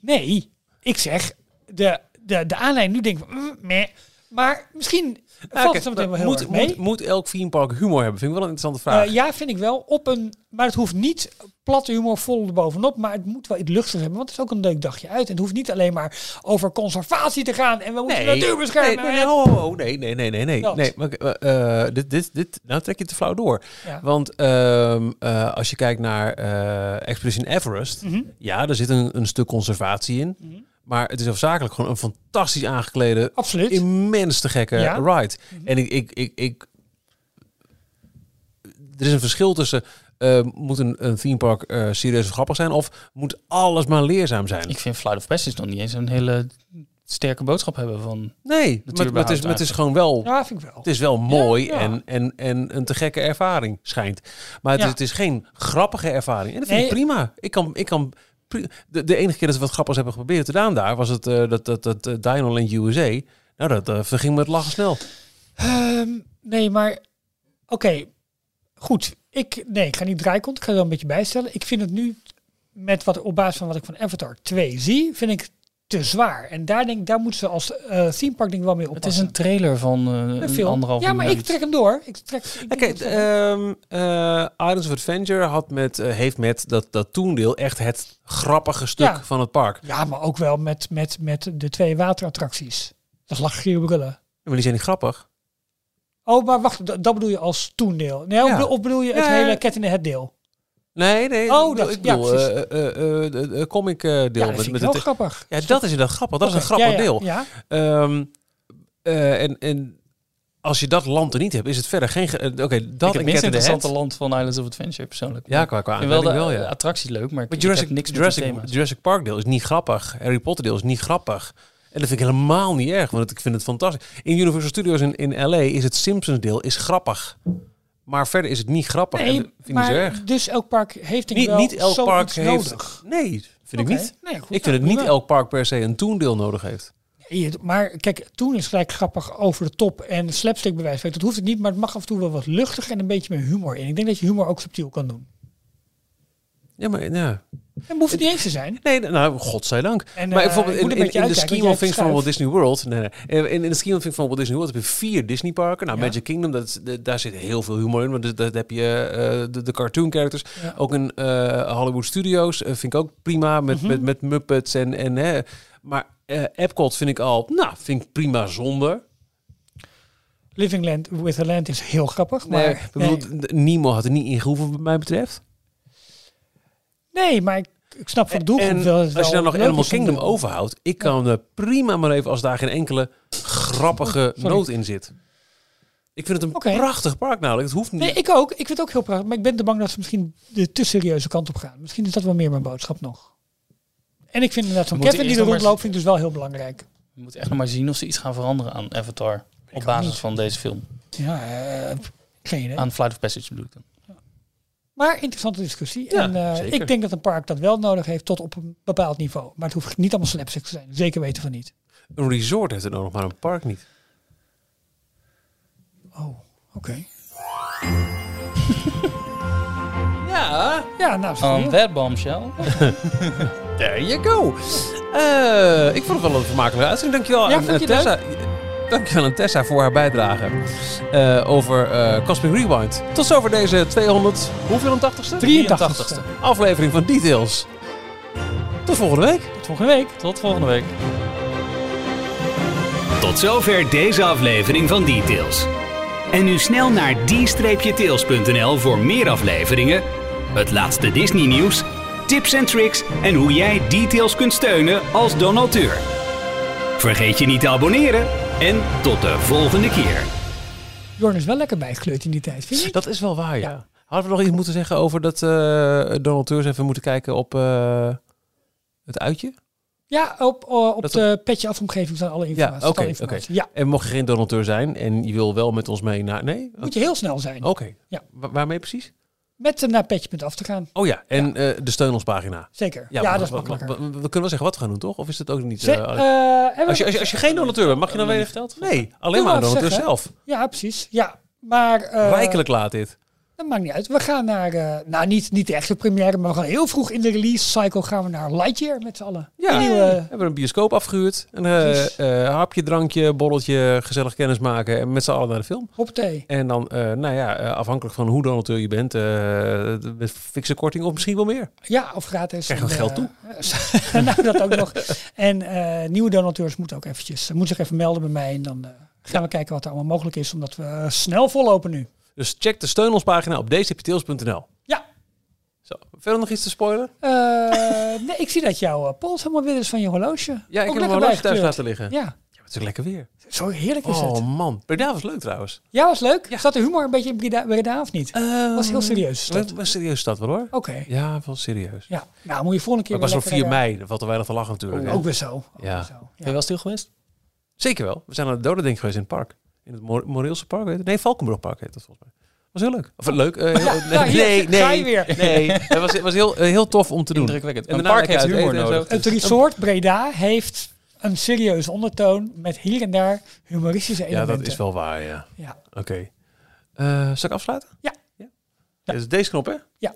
Nee, ik zeg, de, de, de aanleiding nu denk ik mm, meh. Maar misschien Het wel heel moet, elk theme park humor hebben? Vind ik wel een interessante vraag. Eh, ja, vind ik wel. Op een, maar het hoeft niet platte humor vol erbovenop. Maar het moet wel iets luchtigs hebben. Want het is ook een leuk dagje uit. En het hoeft niet alleen maar over conservatie te gaan. En we moeten de natuur beschermen. Nee, nee, nee, oh, nee, nee, nee, nee, nee. Nee maar, eh, eh, dit, dit, dit, nou trek je te flauw door. Ja. Want ehm, eh, als je kijkt naar Expedition Everest, Mhm. ja, er zit een, een stuk conservatie in. Mhm. Maar het is hoofdzakelijk gewoon een fantastisch aangeklede, Absoluut. immens te gekke Ja. ride. Mhm. En ik, ik, ik, ik, er is een verschil tussen, eh, moet een, een theme park eh, serieus of grappig zijn, of moet alles maar leerzaam zijn? Ik vind Flight of Passage nog niet eens een hele sterke boodschap hebben van... nee, maar, maar, het is, maar het is gewoon wel Ja, vind ik wel. Het is wel mooi Ja, ja. En, en, en een te gekke ervaring schijnt. Maar het, Ja. is, het is geen grappige ervaring. En dat vind Nee. ik prima. Ik kan, ik kan de, de enige keer dat we wat grappigs hebben geprobeerd te doen daar, was het eh, dat, dat, dat uh, Dinoland USA. Nou, dat uh, verging met lachen snel. Ehm, nee, maar oké. Goed. Ik, nee, ik ga niet draaikont. Ik ga er wel een beetje bijstellen. Ik vind het nu, met wat op basis van wat ik van Avatar 2 zie, vind ik te zwaar. En daar denk daar moeten ze als eh theme park denk ik wel mee Het oppassen. is een trailer van eh, Een een film. anderhalf Ja, maar ik trek hem door. Ik trek. ik Oké, dat- ehm eh, Islands of Adventure had met, heeft met dat, dat toendeel echt het grappige stuk Ja. van het park. ja, maar ook wel met, met, met de twee waterattracties. Dat is lachen, brillen. Maar die zijn niet grappig. Oh, maar wacht, dat, dat bedoel je als toendeel. Nee, of Ja. bedoel- of bedoel je het Ja. hele Cat in the Head deel? Nee, nee. Oh, ik dat- ik ja, bedoel precies. eh, eh, eh, de- de comic eh, deel. Ja, dat met, vind ik met wel het- grappig. ja, dat is inderdaad grappig. Dat is een grappig ja, ja, deel. Ja, Ehm, eh, en, en als je dat land er niet hebt, is het verder geen... ge- eh, Oké, dat ik en het minst interessante land van Islands of Adventure persoonlijk. Ja, qua, qua ik vind wel de wel, ja. attracties leuk, maar ik, Maar ik Jurassic, heb niks met Jurassic. Jurassic Park deel is niet grappig. Harry Potter deel is niet grappig. En dat vind ik helemaal niet erg, want ik vind het fantastisch. In Universal Studios in, in LA is het Simpsons deel is grappig. Maar verder is het niet grappig. en dat vind ik niet maar zo erg. dus elk park heeft ik Niet, wel niet elk park heeft... nodig. Nee, vind ik niet. nee, goed, ik vind nou, het niet prima. elk park per se een toendeel nodig heeft. Maar kijk, toen is gelijk grappig over de top en slapstick bewijs. Dat hoeft het niet, maar het mag af en toe wel wat luchtig en een beetje met humor in. Ik denk dat je humor ook subtiel kan doen. Ja, maar ja. En hoeft het niet eens te zijn. Nee, nou, godzijdank. En, maar eh, bijvoorbeeld in, in, in de scheme of things van Walt. Disney World, nee, nee. In, in de scheme of things van Walt Disney World heb je vier Disney parken. Nou, Ja. Magic Kingdom, dat daar zit heel veel humor in. Want dat, dat heb je eh, de, de cartoon characters. Ja. Ook in eh, Hollywood Studios vind ik ook prima met, Mhm. met, met Muppets en, en hè. Maar Epcot vind ik al, nou, vind ik prima zonder. Living Land with a Land is heel grappig. Maar bedoel, Nemo had er niet ingehoeven wat mij betreft. Nee, maar ik, ik snap van de doelgroep En wel. als je dan nog Animal Kingdom doen. overhoudt, ik kan er prima maar even als daar geen enkele grappige Oh, noot in zit. Ik vind het een prachtig park namelijk. Het hoeft niet. Nee, ik ook. Ik vind het ook heel prachtig. Maar ik ben te bang dat ze misschien de te serieuze kant op gaan. Misschien is dat wel meer mijn boodschap nog. En ik vind inderdaad moeten Kevin die er maar rondloopt, vind ik dus wel heel belangrijk. We moeten echt nog maar zien of ze iets gaan veranderen aan Avatar. Op basis niet. van deze film. Ja, eh, geen idee. Aan Flight of Passage bedoel ik dan. Maar interessante discussie. Ja, en eh, ik denk dat een park dat wel nodig heeft tot op een bepaald niveau. Maar het hoeft niet allemaal slapstick te zijn. Zeker weten van niet. Een resort heeft het nodig, maar een park niet. Oh, oké. *laughs* Ja, Ja, nou, On um, that bombshell. *laughs* there you go. Eh, ik vond het wel een vermakelijke uitzending. Dankjewel Ja, vond eh, je Tessa. Dankjewel aan Tessa voor haar bijdrage eh, over eh Cosmic Rewind. Tot zover deze 200, hoeveel 80ste? 83ste. aflevering van Details. Tot volgende week. Tot volgende week. Tot volgende week. Tot zover deze aflevering van Details. En nu snel naar d-tails.nl voor meer afleveringen, het laatste Disney nieuws, tips en tricks en hoe jij Details kunt steunen als donateur. Vergeet je niet te abonneren en tot de volgende keer. Jorn is wel lekker bijgekleurd in die tijd, vind je? Dat is wel waar, ja. Ja. Hadden we nog iets moeten zeggen over dat eh donateurs even moeten kijken op eh, het uitje? Ja, op, op Dat- de petje afomgeving staan alle informatie. Ja, oké, alle informatie. Ja, En mocht je geen donateur zijn en je wil wel met ons mee naar... Nee? moet je heel snel zijn. Oké. Ja. Wa- waarmee precies? Met eh, naar petje.af te gaan. Oh ja, en eh, de steun ons pagina. Zeker. Ja, dat is we- makkelijker. We, we kunnen wel zeggen wat we gaan doen, toch? Of is dat ook niet... Eh, als, je, als, je, als je geen donateur bent, mag je dan weer... verteld? Nee, alleen maar een donateur zeggen? zelf. Ja, precies. Ja, maar... eh, Rijkelijk laat dit. Dat maakt niet uit. We gaan naar, eh, nou niet, niet de echte première, maar we gaan heel vroeg in de release cycle gaan we naar Lightyear met z'n allen. Ja, nieuwe- we hebben een bioscoop afgehuurd. Een eh, hapje, drankje, borreltje, gezellig kennis maken en met z'n allen naar de film. Hoppatee. En dan, nou ja, afhankelijk van hoe donateur je bent, met fikse korting of misschien wel meer. Ja, of gratis. Krijgen we geld eh, *laughs* nou, dat ook nog. En nieuwe donateurs moeten ook eventjes, moeten zich even melden bij mij. En dan gaan we kijken wat er allemaal mogelijk is, omdat we snel vollopen nu. Dus check de steun ons pagina op dcptails.nl. Ja. Zo, verder nog iets te spoilen? Eh, nee, ik zie dat jouw uh, pols helemaal wit is van je horloge. Ja, ik Ook heb hem lekker horloge thuis laten liggen. Ja, Ja, het is lekker weer. zo heerlijk is Oh het. man, Breda was leuk trouwens. Ja, was leuk. Zat de humor een beetje in Breda, Breda of niet? was heel serieus. Dat Dat. was serieus stad wel hoor. Oké. Ja, wel serieus. Ja, nou moet je volgende keer Maar ik was op weer 4 lekker, mei, er valt er weinig te lachen natuurlijk. eh, hè. Ook weer zo. Ook Ja. weer zo. Ben je Ja. wel stil geweest? Zeker wel. We zijn aan het Dodendenk geweest in het park. In het Mor- Moreelse park, weet het? Nee, Valkenburg park heet dat volgens mij. Was heel leuk. Of leuk? eh, heel- ja, *laughs* nee, nee. ga je weer. Nee, het was, was heel, eh, heel tof om te doen. Indrukwekkend. En Een park heeft humor nodig. Het resort Breda heeft een serieuze ondertoon met hier en daar humoristische Ja, elementen. dat is wel waar, ja. Ja. Oké. Eh, zal ik afsluiten? Ja. ja. Dit is deze knop, hè? Ja.